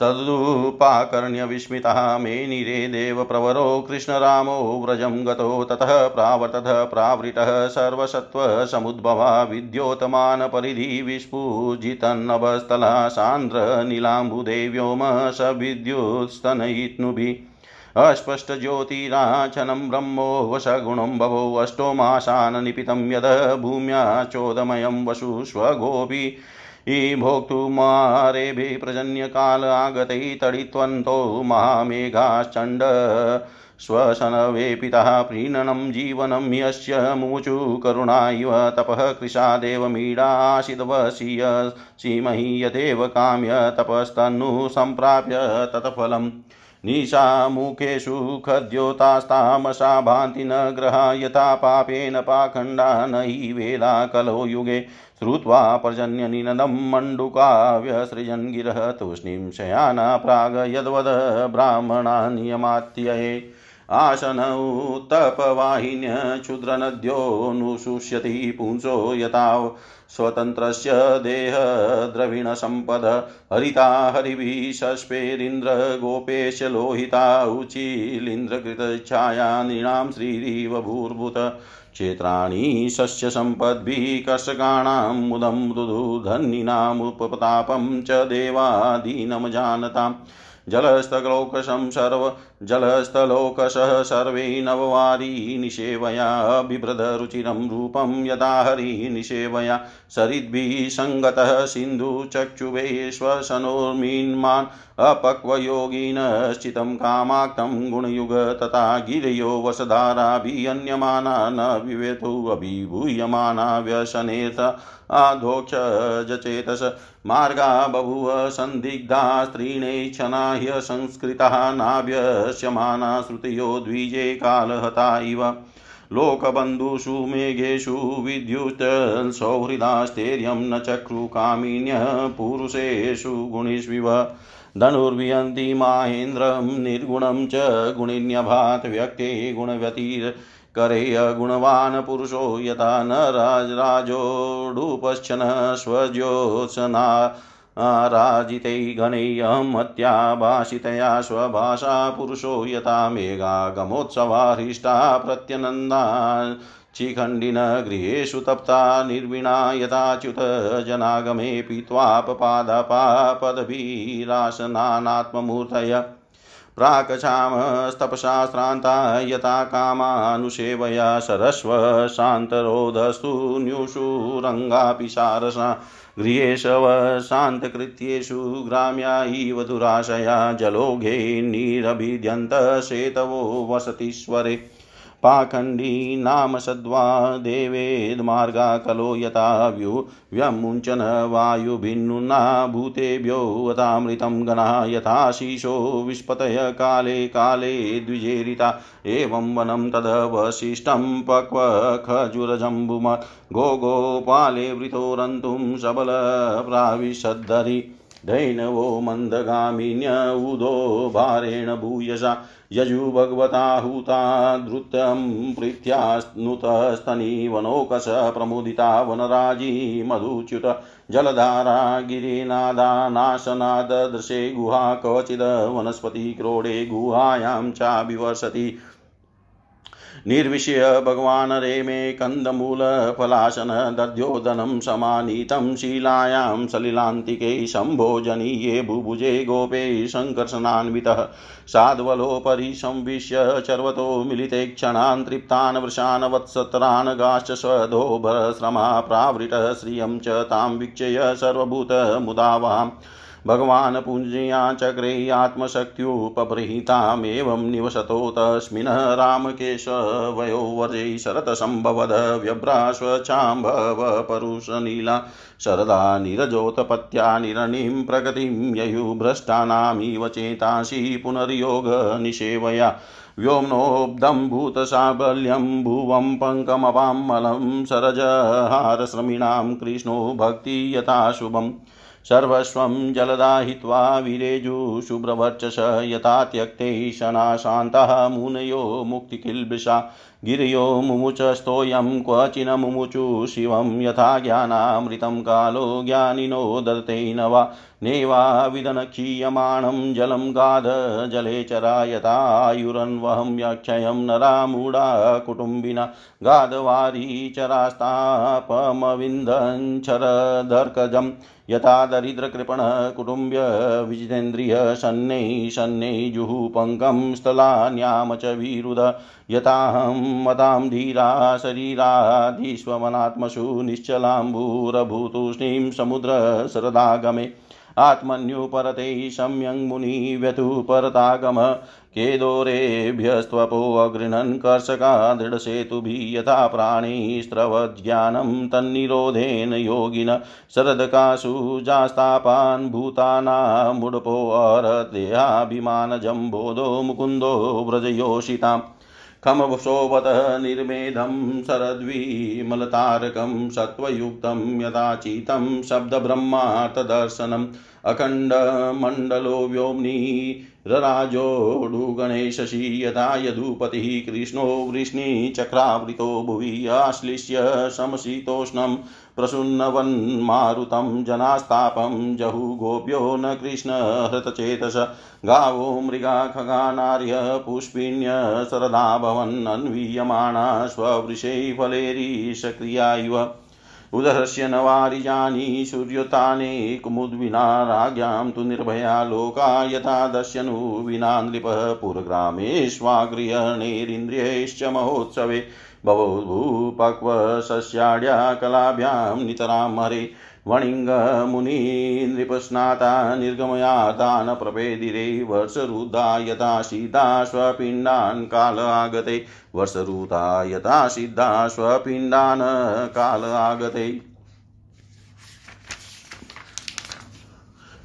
तदुपाकर्ण्यविस्मितः मेनिरे देवप्रवरो कृष्णरामो व्रजं गतो ततः प्रावर्तत प्रावृतः सर्वसत्त्वसमुद्भवा विद्योतमानपरिधि विस्फुजितन्नभस्थला सान्द्रनीलाम्बुदे व्योम स विद्युत्स्तनयित्नुभिः अस्पष्टज्योतिराचनं ब्रह्मो वशगुणं बभो अष्टोमाशान् निपितं यद भूम्या चोदमयं वशुष्वगोपि भोक्तुमारेभिः प्रजन्यकाल आगतै तडित्वन्तो महामेघाश्चण्ड। श्वसनवेपितः प्रीणनं जीवनं यस्य मुमुचु करुणा इव तपः कृशादेव मीडाशितवशीय सीमहि यथेव काम्य तपस्तन्नु सम्प्राप्य तत्फलम्। निशामुखेषु खद्योतास्तामसा भान्ति न ग्रहा यथा पापेन पाखण्डा न हि वेदा कलो युगे श्रुत्वा पर्जन्यनिनदं मण्डुकाव्यसृजन् गिरः तूष्णीं शयाना प्राग यद्वद ब्राह्मणा नियमात्यये। आसनौ तपवाहिन्यक्षुद्रनद्योऽनुशुष्यति पुंसो यथा स्वतन्त्रस्य देहद्रविणसम्पद हरिता हरिभिः सस्पेरिन्द्रगोपेश लोहिता उचिलिन्द्रकृतच्छाया नृणां श्रीरिव भूर्भुत। क्षेत्राणि सस्यसम्पद्भिः कर्षकाणां मुदं मृदु धन्यिनामुपतापं च देवादीनं जानताम् जलस्थलोकशं सर्व जलस्थलोकशः सर्वे नववारी निषेवया, बिभ्रदरुचिरं रूपं यदा हरि निषेवया। सरिद्भिः सङ्गतः सिन्धुचक्षुवे अपक्वयोगिनश्चितं कामाक्तं गुणयुग तथा गिरयो वसधाराभिहन्यमाना न विवेतु अभिभूयमाना व्यसनेथ आधोक्षजचेतस मार्गा बभूव सन्दिग्धा स्त्रीणेक्षणा ह्यसंस्कृताः नाभ्यस्यमाना श्रुतयो द्विजे कालहता इव। लोकबन्धुषु मेघेषु विद्युत्सौहृदास्तेर्यं न चक्रुकामिन्यः पुरुषेषु गुणेष्विव। धनुर्वियन्ति माहेन्द्रं निर्गुणं च गुणिन्यभात व्यक्ते गुणव्यतिर् करे अगुणवान् पुरुषो यथा न राजराजोडुपश्चन स्वज्योत्सना राजितै गणैयमत्याभाषितया स्वभाषा पुरुषो यथा मेघागमोत्सवा हृष्टा प्रत्यनन्दा। शिखण्डिन गृहेषु तप्ता निर्विणा यथाच्युत जनागमे पीत्वापपादपापदभिरासनानात्ममूर्तय प्राक्क्षामस्तपशास्त्रान्ता यथा कामानुसेवया सरस्व शान्तरोधस्तु न्यूषु रङ्गापि सारसा गृहेशव शान्तकृत्येषु ग्राम्या इव दुराशया जलोघे निरभिद्यन्त सेतवो वसतीश्वरे। पाखण्डी नाम सद्वा देवेद्मार्गा कलो यथा व्यु व्यमुञ्चन वायुभिन्नुना भूतेभ्यो वतामृतं गणा यथाशीषो विस्पतय काले काले द्विजेरिता। एवं वनं तदवशिष्टं पक्वखजुरजम्बुम गोगोपाले वृतोरन्तुं सबलप्राविशद्धरि धैनवो मन्दगामिन्य उदो भारेण भूयसा। यजु भगवताहुता धृतं प्रीत्यानुतस्तनीवनोकश प्रमुदिता वनराजी मधुच्युत जलधारा गिरिनादानाशनाददृशे गुहा क्वचिद् वनस्पतिक्रोडे गुहायां चाभिवसति निर्विश्य भगवान् रेमे कन्दमूलफलाशन दध्योदनं समानीतं शिलायां सलिलान्तिके शम्भोजनीये बुभुजे गोपे सङ्कर्षणान्वितः साध्वलोपरि संविश्य चर्वतो मिलिते क्षणान् तृप्तान् वृषान् वत्सतरान् गाश्च स्वधोभरश्रमा प्रावृतः श्रियं च तां वीक्षय सर्वभूतमुदावाम् भगवान् पुञ्जया चक्रे आत्मशक्त्युपबृहितामेवं निवसतो तस्मिन् रामकेशवयो वर्जै शरतसम्भवद व्यभ्राश्वचाम्भव परुषनीला शरदा निरजोत्पत्त्या निरणीं प्रगतिं ययुभ्रष्टानामिव चेतांसि पुनर्योगनिषेवया व्योम्नोब्धं भूतसाबल्यं भुवं पङ्कमपां मलं सरजहारश्रमिणां कृष्णो भक्ति यथा शुभम् सर्वस्वं जलदाहित्वा विरेजुशुभ्रवर्चस यथा त्यक्ते शनाशान्तः मुनयो मुक्तिकिल्बिषा गिर्यो मुमुचस्तोऽयं क्वचिन मुमुचु शिवं यथा ज्ञानामृतं कालो ज्ञानिनो दत्ते न वा नेवा विदनक्षीयमाणं जलं गाध जले चरा यथायुरन्वहं यक्षयं नरा मूढा कुटुम्बिना गाधवारी चरास्तापमविन्दञ्छरदर्कजम् यथा दरिद्रकृपणकुटुम्ब्य विजितेन्द्रिय शन्नै शन्नै जुहुपङ्कं स्थलान्याम च विरुद। यथाहं मतां धीरा शरीराधीष्वमनात्मसु निश्चलाम्बूरभूतूष्णीं समुद्रशरदागमे आत्मन्युपरते सम्यङ् मुनिव्यतु परतागम केदोरेभ्यस्त्वपोऽगृह्णन् कर्षका दृढसेतुभिः यथा प्राणैस्त्रवज्ञानं तन्निरोधेन योगिन शरदकासु जास्तापान् भूतानामुडपोऽरदेहाभिमानजम्बोधो मुकुन्दो व्रजयोषिताम् खमवशोभत निर्मेधं शरद्विमलतारकं सत्त्वयुक्तं यदाचितं शब्दब्रह्मार्थदर्शनम् अखण्डमण्डलो व्योम्नि रराजोडुगणेशशी यदा यदुपतिः कृष्णो वृष्णिचक्रावृतो भुवि आश्लिष्य समशीतोष्णं प्रसुन्नवन्मारुतं जनास्तापं जहु गोप्यो न कृष्णहृतचेतस गावो मृगा खगानार्य पुष्पिण्य शरदाभवन् अन्वीयमाणा स्ववृषै फलेरीशक्रिया इव। उदरस्य न वारिजानि सूर्योताने कुमुद्विना राज्ञां तु निर्भया लोका यथा दस्यनु विना नृपः पुरग्रामेष्वागृहणैरिन्द्रियैश्च महोत्सवे भवभूपक्वसस्याढ्या कलाभ्यां नितरां हरे वणिङ्गमुनिनृपस्नाता निर्गमयाता प्रपेदिरे वर्षरुदा यथा सिद्धा स्वपिण्डान् काल आगते वर्षरुता यथा सिद्धा स्वपिण्डान् काल आगते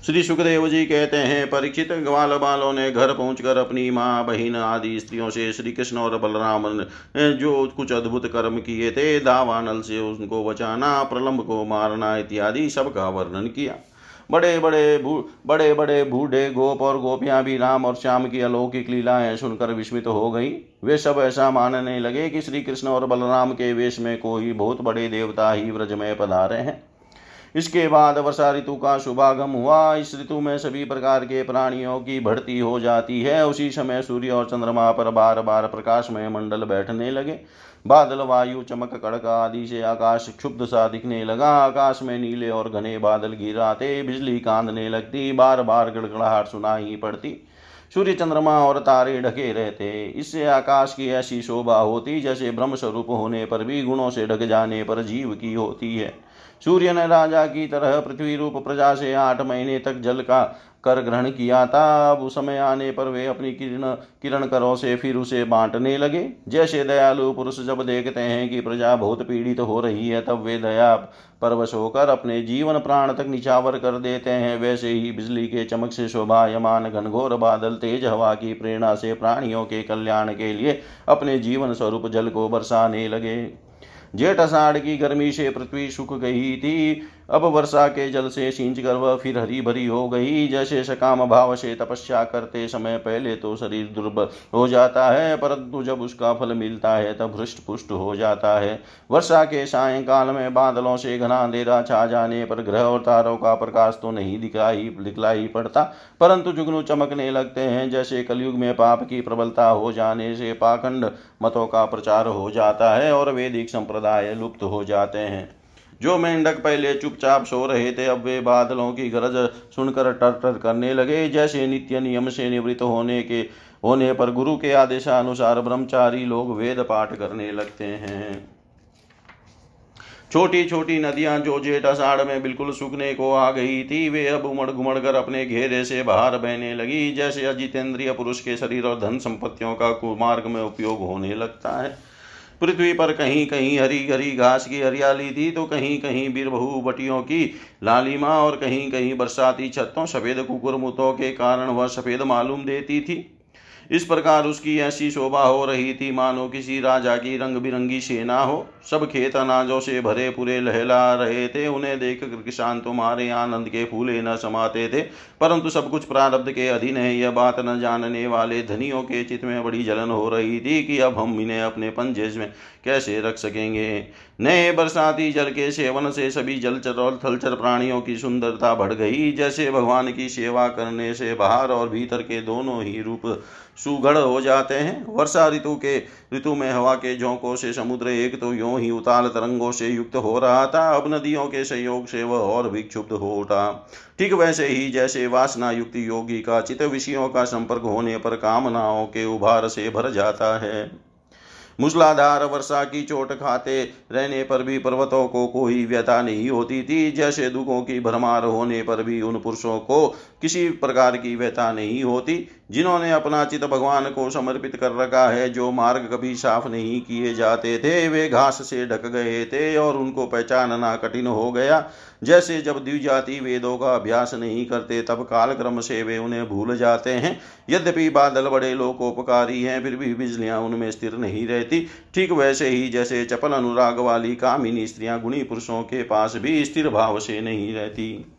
श्री सुखदेव जी कहते हैं, परीक्षित ग्वाल बालों ने घर पहुंचकर अपनी माँ, बहन आदि स्त्रियों से श्री कृष्ण और बलराम ने जो कुछ अद्भुत कर्म किए थे, दावानल से उनको बचाना, प्रलंब को मारना इत्यादि सबका वर्णन किया। बड़े बड़े बड़े बड़े बूढ़े गोप और गोपियाँ भी राम और श्याम की अलौकिक लीलाएँ सुनकर विस्मित हो गई। वे सब ऐसा मानने लगे कि श्री कृष्ण और बलराम के वेश में कोई बहुत बड़े देवता ही व्रज में पधारे हैं। इसके बाद वर्षा ऋतु का शुभागम हुआ। इस ऋतु में सभी प्रकार के प्राणियों की भर्ती हो जाती है। उसी समय सूर्य और चंद्रमा पर बार बार प्रकाशमय मंडल बैठने लगे। बादल, वायु, चमक, कड़क आदि से आकाश क्षुब्ध सा दिखने लगा। आकाश में नीले और घने बादल गिराते बिजली कांदने लगती। बार बार गड़गड़ाहट सुनाई पड़ती। सूर्य, चंद्रमा और तारे ढके रहते। इससे आकाश की ऐसी शोभा होती जैसे ब्रह्म स्वरूप होने पर भी गुणों से ढक जाने पर जीव की होती है। सूर्य ने राजा की तरह पृथ्वी रूप प्रजा से आठ महीने तक जल का कर ग्रहण किया था। अब उस समय आने पर वे अपनी किरण किरण करों से फिर उसे बांटने लगे। जैसे दयालु पुरुष जब देखते हैं कि प्रजा बहुत पीड़ित हो रही है, तब वे दया परवश होकर अपने जीवन प्राण तक निछावर कर देते हैं। वैसे ही बिजली के चमक से शोभायमान घनघोर बादल तेज हवा की प्रेरणा से प्राणियों के कल्याण के लिए अपने जीवन स्वरूप जल को बरसाने लगे। जेठ अषाढ़ की गर्मी से पृथ्वी सूख गई थी। अब वर्षा के जल से सींच कर वह फिर हरी भरी हो गई। जैसे सकाम भाव से तपस्या करते समय पहले तो शरीर दुर्बल हो जाता है, परंतु जब उसका फल मिलता है तब हृष्ट पुष्ट हो जाता है। वर्षा के सायंकाल में बादलों से घना अंधेरा छा जाने पर ग्रह और तारों का प्रकाश तो नहीं दिखाई, दिखलाई पड़ता, परंतु जुगनू चमकने लगते हैं। जैसे कलयुग में पाप की प्रबलता हो जाने से पाखंड मतों का प्रचार हो जाता है और वैदिक संप्रदाय लुप्त हो जाते हैं। जो मेंढक पहले चुपचाप सो रहे थे, अब वे बादलों की गरज सुनकर टर टर करने लगे। जैसे नित्य नियम से निवृत्त होने के, होने पर गुरु के आदेशानुसार ब्रह्मचारी लोग वेद पाठ करने लगते हैं। छोटी छोटी नदियाँ जो जेठ अषाढ़ में बिल्कुल सूखने को आ गई थी, वे अब उमड़ घुमड़ कर अपने घेरे से बाहर बहने लगी। जैसे अजितेंद्रिय पुरुष के शरीर और धन संपत्तियों का कुमार्ग में उपयोग होने लगता है। पृथ्वी पर कहीं कहीं हरी हरी घास की हरियाली थी तो कहीं कहीं बीरबहू बटियों की लालिमा और कहीं कहीं बरसाती छतों सफ़ेद कुकुरमुतों के कारण वह सफ़ेद मालूम देती थी। इस प्रकार उसकी ऐसी शोभा हो रही थी, मानो किसी राजा की रंग बिरंगी सेना हो। सब खेत अनाजों से भरे पूरे लहला रहे थे, उन्हें देख कर किसान तुम्हारे आनंद के फूले न समाते थे। परंतु सब कुछ प्रारब्ध के अधीन है, यह बात न जानने वाले धनियों के चित्त में बड़ी जलन हो रही थी कि अब हम इन्हें अपने पंजेज में कैसे रख सकेंगे। नए बरसाती जल के सेवन से सभी जलचर और थलचर प्राणियों की सुंदरता बढ़ गई। जैसे भगवान की सेवा करने से बाहर और भीतर के दोनों ही रूप सुगढ़ हो जाते हैं। वर्षा ऋतु के ऋतु में हवा के झोंकों से समुद्र एक तो यूँ ही उताल तरंगों से युक्त हो रहा था। अब नदियों के सहयोग से वह और भी क्षुब्ध हो उठा। ठीक वैसे ही जैसे वासना युक्त योगी का चित्त विषयों का संपर्क होने पर कामनाओं के उभार से भर जाता है। मूसलाधार वर्षा की चोट खाते रहने पर भी पर्वतों को कोई व्यथा नहीं होती थी। जैसे दुखों की भरमार होने पर भी उन पुरुषों को किसी प्रकार की व्यथा नहीं होती। जिन्होंने अपना चित भगवान को समर्पित कर रखा है, जो मार्ग कभी साफ़ नहीं किए जाते थे, वे घास से ढक गए थे और उनको पहचानना कठिन हो गया। जैसे जब द्विजाति वेदों का अभ्यास नहीं करते, तब काल क्रम से वे उन्हें भूल जाते हैं। यद्यपि बादल बड़े लोकोपकारी हैं, फिर भी बिजलियाँ उनमें स्थिर नहीं रहती। ठीक वैसे ही जैसे चपल अनुराग वाली कामिनी स्त्रियाँ गुणी पुरुषों के पास भी स्थिर भाव से नहीं रहती।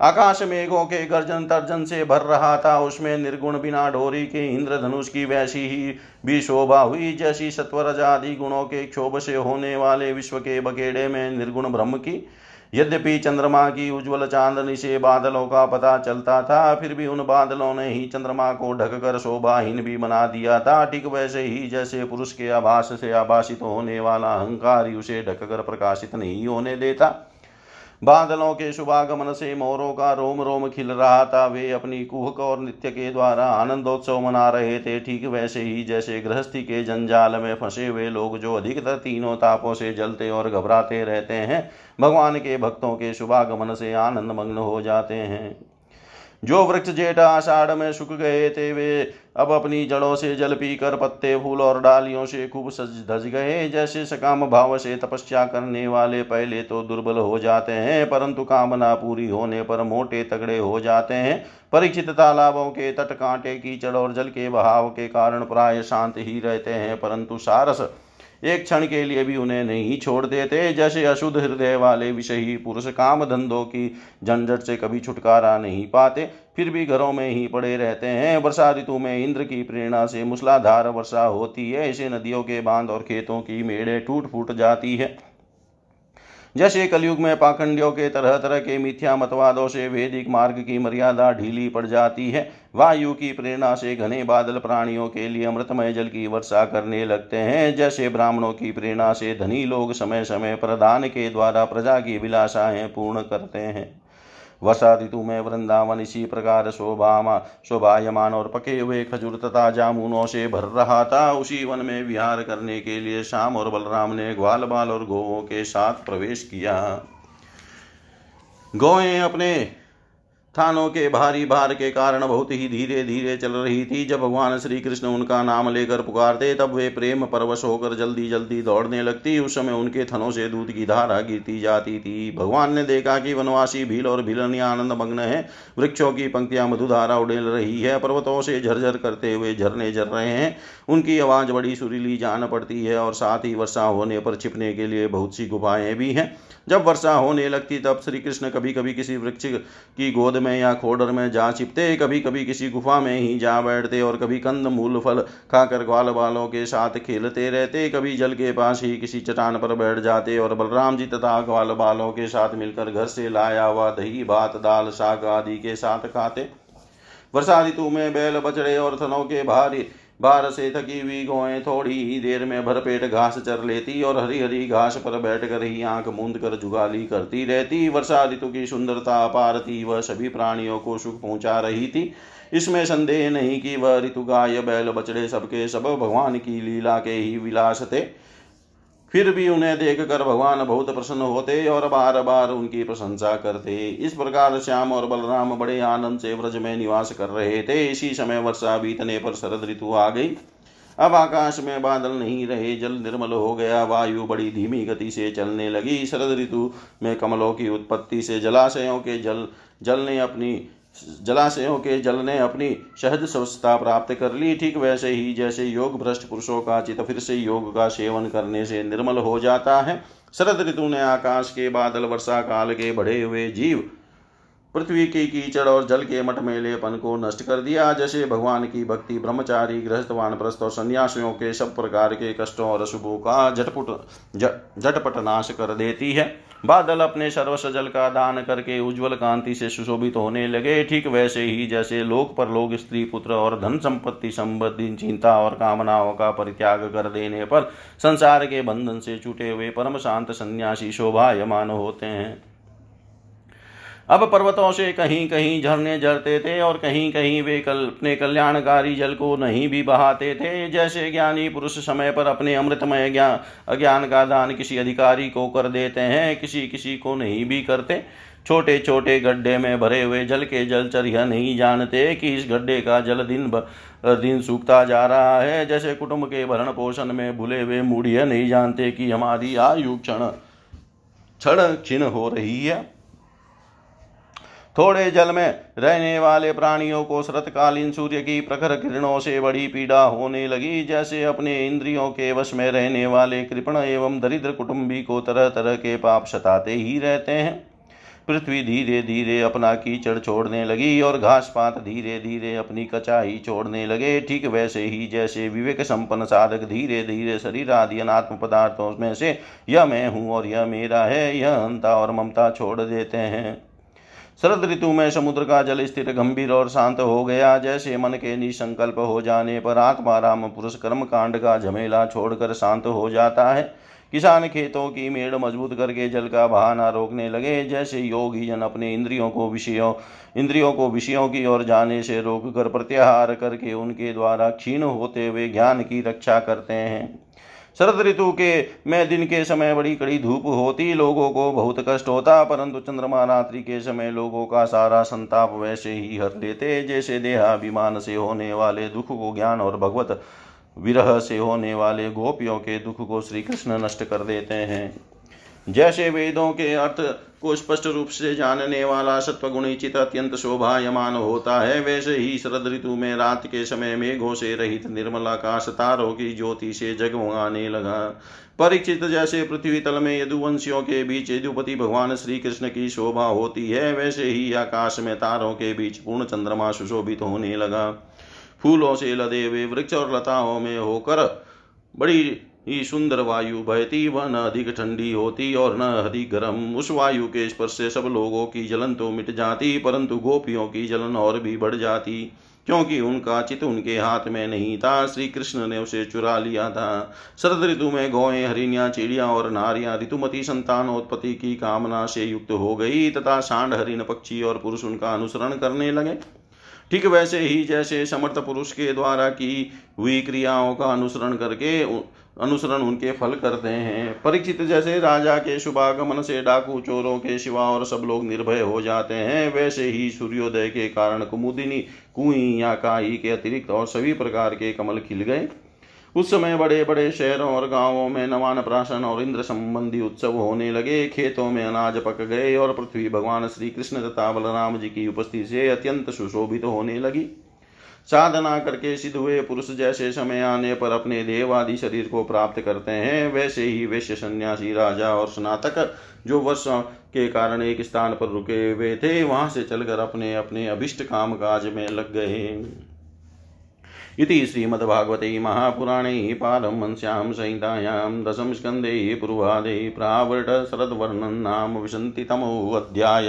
आकाश मेघों के गर्जन तर्जन से भर रहा था। उसमें निर्गुण बिना ढोरी के इंद्रधनुष की वैसी ही भी शोभा हुई। जैसी सत्वर आदि गुणों के क्षोभ से होने वाले विश्व के बकेड़े में निर्गुण ब्रह्म की। यद्यपि चंद्रमा की उज्ज्वल चांदनी से बादलों का पता चलता था, फिर भी उन बादलों ने ही चंद्रमा को ढककर शोभाहीन भी बना दिया था। ठीक वैसे ही जैसे पुरुष के आभास से आभाषित होने वाला अहंकार उसे ढककर प्रकाशित नहीं होने देता। बादलों के शुभागमन से मोरों का रोम रोम खिल रहा था। वे अपनी कुहक और नृत्य के द्वारा आनंदोत्सव मना रहे थे। ठीक वैसे ही जैसे गृहस्थी के जंजाल में फंसे हुए लोग जो अधिकतर तीनों तापों से जलते और घबराते रहते हैं, भगवान के भक्तों के शुभागमन से आनंद मग्न हो जाते हैं। जो वृक्ष जेठ आषाढ़ में सुख गए थे, वे अब अपनी जड़ों से जल पीकर पत्ते, फूल और डालियों से खूब सज धज गए। जैसे सकाम भाव से तपस्या करने वाले पहले तो दुर्बल हो जाते हैं, परंतु कामना पूरी होने पर मोटे तगड़े हो जाते हैं। परीक्षित तालाबों के तट कांटे कीचड़ और जल के बहाव के कारण प्राय शांत ही रहते हैं, परंतु सारस एक क्षण के लिए भी उन्हें नहीं छोड़ देते। जैसे अशुद्ध हृदय वाले विषयी पुरुष काम धंधों की झंझट से कभी छुटकारा नहीं पाते, फिर भी घरों में ही पड़े रहते हैं। वर्षा ऋतु में इंद्र की प्रेरणा से मूसलाधार वर्षा होती है। ऐसे नदियों के बाँध और खेतों की मेड़े टूट फूट जाती है। जैसे कलयुग में पाखंडियों के तरह तरह के मिथ्या मतवादों से वैदिक मार्ग की मर्यादा ढीली पड़ जाती है। वायु की प्रेरणा से घने बादल प्राणियों के लिए अमृतमय जल की वर्षा करने लगते हैं। जैसे ब्राह्मणों की प्रेरणा से धनी लोग समय समय प्रदान के द्वारा प्रजा की विलासाएँ पूर्ण करते हैं। वर्षा ऋतु में वृंदावन इसी प्रकार शोभा शोभायमान और पके हुए खजूर तथा जामुनों से भर रहा था उसी वन में विहार करने के लिए श्याम और बलराम ने ग्वाल बाल और गोवों के साथ प्रवेश किया। गोए अपने थानों के भारी भार के कारण बहुत ही धीरे धीरे चल रही थी। जब भगवान श्री कृष्ण उनका नाम लेकर पुकारते, तब वे प्रेम परवश होकर जल्दी जल्दी दौड़ने लगती। उस समय उनके थनों से दूध की धारा गिरती जाती थी। भगवान ने देखा कि वनवासी भील और भिलनी आनंद मग्न है। वृक्षों की पंक्तियाँ मधुधारा उड़ेल रही है। पर्वतों से झरझर करते हुए झरने झर रहे हैं। उनकी आवाज़ बड़ी सुरीली जान पड़ती है और साथ ही वर्षा होने पर छिपने के लिए बहुत सी गुफाएँ भी हैं। जब वर्षा होने लगती तब श्री कृष्ण कभी कभी किसी वृक्ष की गोद में या खोडर में जा छिपते कभी कभी किसी गुफा में ही जा बैठते और कभी कंद, मूल फल खाकर ग्वाल बालों के साथ खेलते रहते, कभी जल के पास ही किसी चट्टान पर बैठ जाते और बलराम जी तथा ग्वाल बालों के साथ मिलकर घर से लाया हुआ दही, भात, दाल, साग आदि के साथ खाते। वर्षा ऋतु में बैल बछड़े और थनों के भारी बार से थकी हुई गोएँ थोड़ी ही देर में भरपेट घास चर लेती और हरी हरी घास पर बैठकर ही आँख मूंद कर जुगाली करती रहती। वर्षा ऋतु की सुंदरता अपार थी, वह सभी प्राणियों को सुख पहुँचा रही थी। इसमें संदेह नहीं कि वह ऋतु गाय, बैल, बछड़े सबके सब भगवान की लीला के ही विलास थे। फिर भी उन्हें देखकर भगवान बहुत प्रसन्न होते और बार बार उनकी प्रशंसा करते। इस प्रकार श्याम और बलराम बड़े आनंद से व्रज में निवास कर रहे थे। इसी समय वर्षा बीतने पर शरद ऋतु आ गई। अब आकाश में बादल नहीं रहे, जल निर्मल हो गया, वायु बड़ी धीमी गति से चलने लगी। शरद ऋतु में कमलों की उत्पत्ति से जलाशयों के जल जल ने अपनी जलाशयों के जल ने अपनी सहज स्वच्छता प्राप्त कर ली। ठीक वैसे ही जैसे योग भ्रष्ट पुरुषों का चित फिर से योग का सेवन करने से निर्मल हो जाता है। शरद ऋतु ने आकाश के बादल, वर्षा काल के बढ़े हुए जीव, पृथ्वी की कीचड़ और जल के मटमेलेपन को नष्ट कर दिया। जैसे भगवान की भक्ति ब्रह्मचारी, गृहस्थवान प्रस्त और सन्यासियों के सब प्रकार के कष्टों और अशुभों का झटपुट झटपट नाश कर देती है। बादल अपने सर्वस्व जल का दान करके उज्जवल कांति से सुशोभित होने लगे। ठीक वैसे ही जैसे लोक पर लोग स्त्री, पुत्र और धन संपत्ति संबंधी चिंता और कामनाओं का परित्याग कर देने पर संसार के बंधन से छूटे हुए परम शांत सन्यासी शोभायमान होते हैं। अब पर्वतों से कहीं कहीं झरने झरते थे और कहीं कहीं वे कल अपने कल्याणकारी जल को नहीं भी बहाते थे। जैसे ज्ञानी पुरुष समय पर अपने अमृतमय ज्ञान अज्ञान का दान किसी अधिकारी को कर देते हैं किसी किसी को नहीं भी करते। छोटे छोटे गड्ढे में भरे हुए जल के जलचर यह नहीं जानते कि इस गड्ढे का जल दिन ब, दिन सूखता जा रहा है। जैसे कुटुंब के भरण पोषण में भूले हुए मूढ़ नहीं जानते कि हमारी आयु क्षण क्षण क्षीण हो रही है। थोड़े जल में रहने वाले प्राणियों को शरतकालीन सूर्य की प्रखर किरणों से बड़ी पीड़ा होने लगी, जैसे अपने इंद्रियों के वश में रहने वाले कृपण एवं दरिद्र कुटुंबी को तरह तरह के पाप सताते ही रहते हैं। पृथ्वी धीरे धीरे अपना कीचड़ छोड़ने लगी और घास पात धीरे धीरे अपनी कचाई छोड़ने लगे। ठीक वैसे ही जैसे विवेक संपन्न साधक धीरे धीरे शरीर आदि अनात्म पदार्थों में से, यह मैं हूँ और यह मेरा है, यह अंता और ममता छोड़ देते हैं। शरद ऋतु में समुद्र का जल स्थिर, गंभीर और शांत हो गया। जैसे मन के निसंकल्प हो जाने पर आत्मा राम पुरुष कर्म कांड का झमेला छोड़कर शांत हो जाता है। किसान खेतों की मेड़ मज़बूत करके जल का बहाना रोकने लगे। जैसे योगी जन अपने इंद्रियों को विषयों, इंद्रियों को विषयों की ओर जाने से रोक कर प्रत्याहार करके उनके द्वारा क्षीण होते हुए ज्ञान की रक्षा करते हैं। शरद ऋतु के में दिन के समय बड़ी कड़ी धूप होती, लोगों को बहुत कष्ट होता, परंतु चंद्रमा रात्रि के समय लोगों का सारा संताप वैसे ही हर लेते जैसे देहाभिमान से होने वाले दुख को ज्ञान और भगवत विरह से होने वाले गोपियों के दुख को श्री कृष्ण नष्ट कर देते हैं। जैसे वेदों के अर्थ को स्पष्ट रूप से जानने वाला सत्वगुणी चित अत्यंत शोभायमान होता है। वैसे ही शरद ऋतु में रात के समय मेघों से रहित निर्मल आकाश तारों की ज्योति से जगमगाने लगा। परीक्षित जैसे पृथ्वी तल में यदुवंशियों के बीच यदुपति भगवान श्री कृष्ण की शोभा होती है, वैसे ही आकाश में तारों के बीच पूर्ण चंद्रमा सुशोभित होने लगा। फूलों से लदे हुए वृक्ष और लताओं में होकर बड़ी ही सुंदर वायु बहती, वह न अधिक ठंडी होती और न अधिक गर्म। उस वायु के स्पर्श से सब लोगों की जलन तो मिट जाती, परंतु गोपियों की जलन और भी बढ़ जाती, क्योंकि उनका चित उनके हाथ में नहीं था। श्री कृष्ण ने उसे चुरा लिया था। शरद ऋतु में गौएँ हरिणियाँ चिड़िया और नारियाँ ऋतुमती संतानोत्पत्ति की कामना से युक्त हो गई, तथा सांड हरिण पक्षी और पुरुष उनका अनुसरण करने लगे। ठीक वैसे ही जैसे समर्थ पुरुष के द्वारा की हुई क्रियाओं का अनुसरण करके अनुसरण उनके फल करते हैं। परीक्षित जैसे राजा के शुभागमन से डाकू चोरों के शिवा और सब लोग निर्भय हो जाते हैं, वैसे ही सूर्योदय के कारण कुमुदिनी, कुई या काई के अतिरिक्त और सभी प्रकार के कमल खिल गए। उस समय बड़े बड़े शहरों और गाँवों में नवान प्राशन और इंद्र संबंधी उत्सव होने लगे। खेतों में अनाज पक गए और पृथ्वी भगवान श्री कृष्ण तथा बलराम जी की उपस्थिति से अत्यंत सुशोभित तो होने लगी। साधना करके सिद्ध हुए पुरुष जैसे समय आने पर अपने देवादि शरीर को प्राप्त करते हैं, वैसे ही वैश्य सन्यासी राजा और स्नातक जो वर्ष के कारण एक स्थान पर रुके हुए थे, वहाँ से चलकर अपने अपने अभिष्ट काम काज में लग गए। इति श्रीमद्भागवते महापुराणे पारमहंस्यां संहितायां दशम स्कन्धे पूर्वादे प्रावर्ट शरद्वर्णन् नाम विशन्तितमोऽध्याय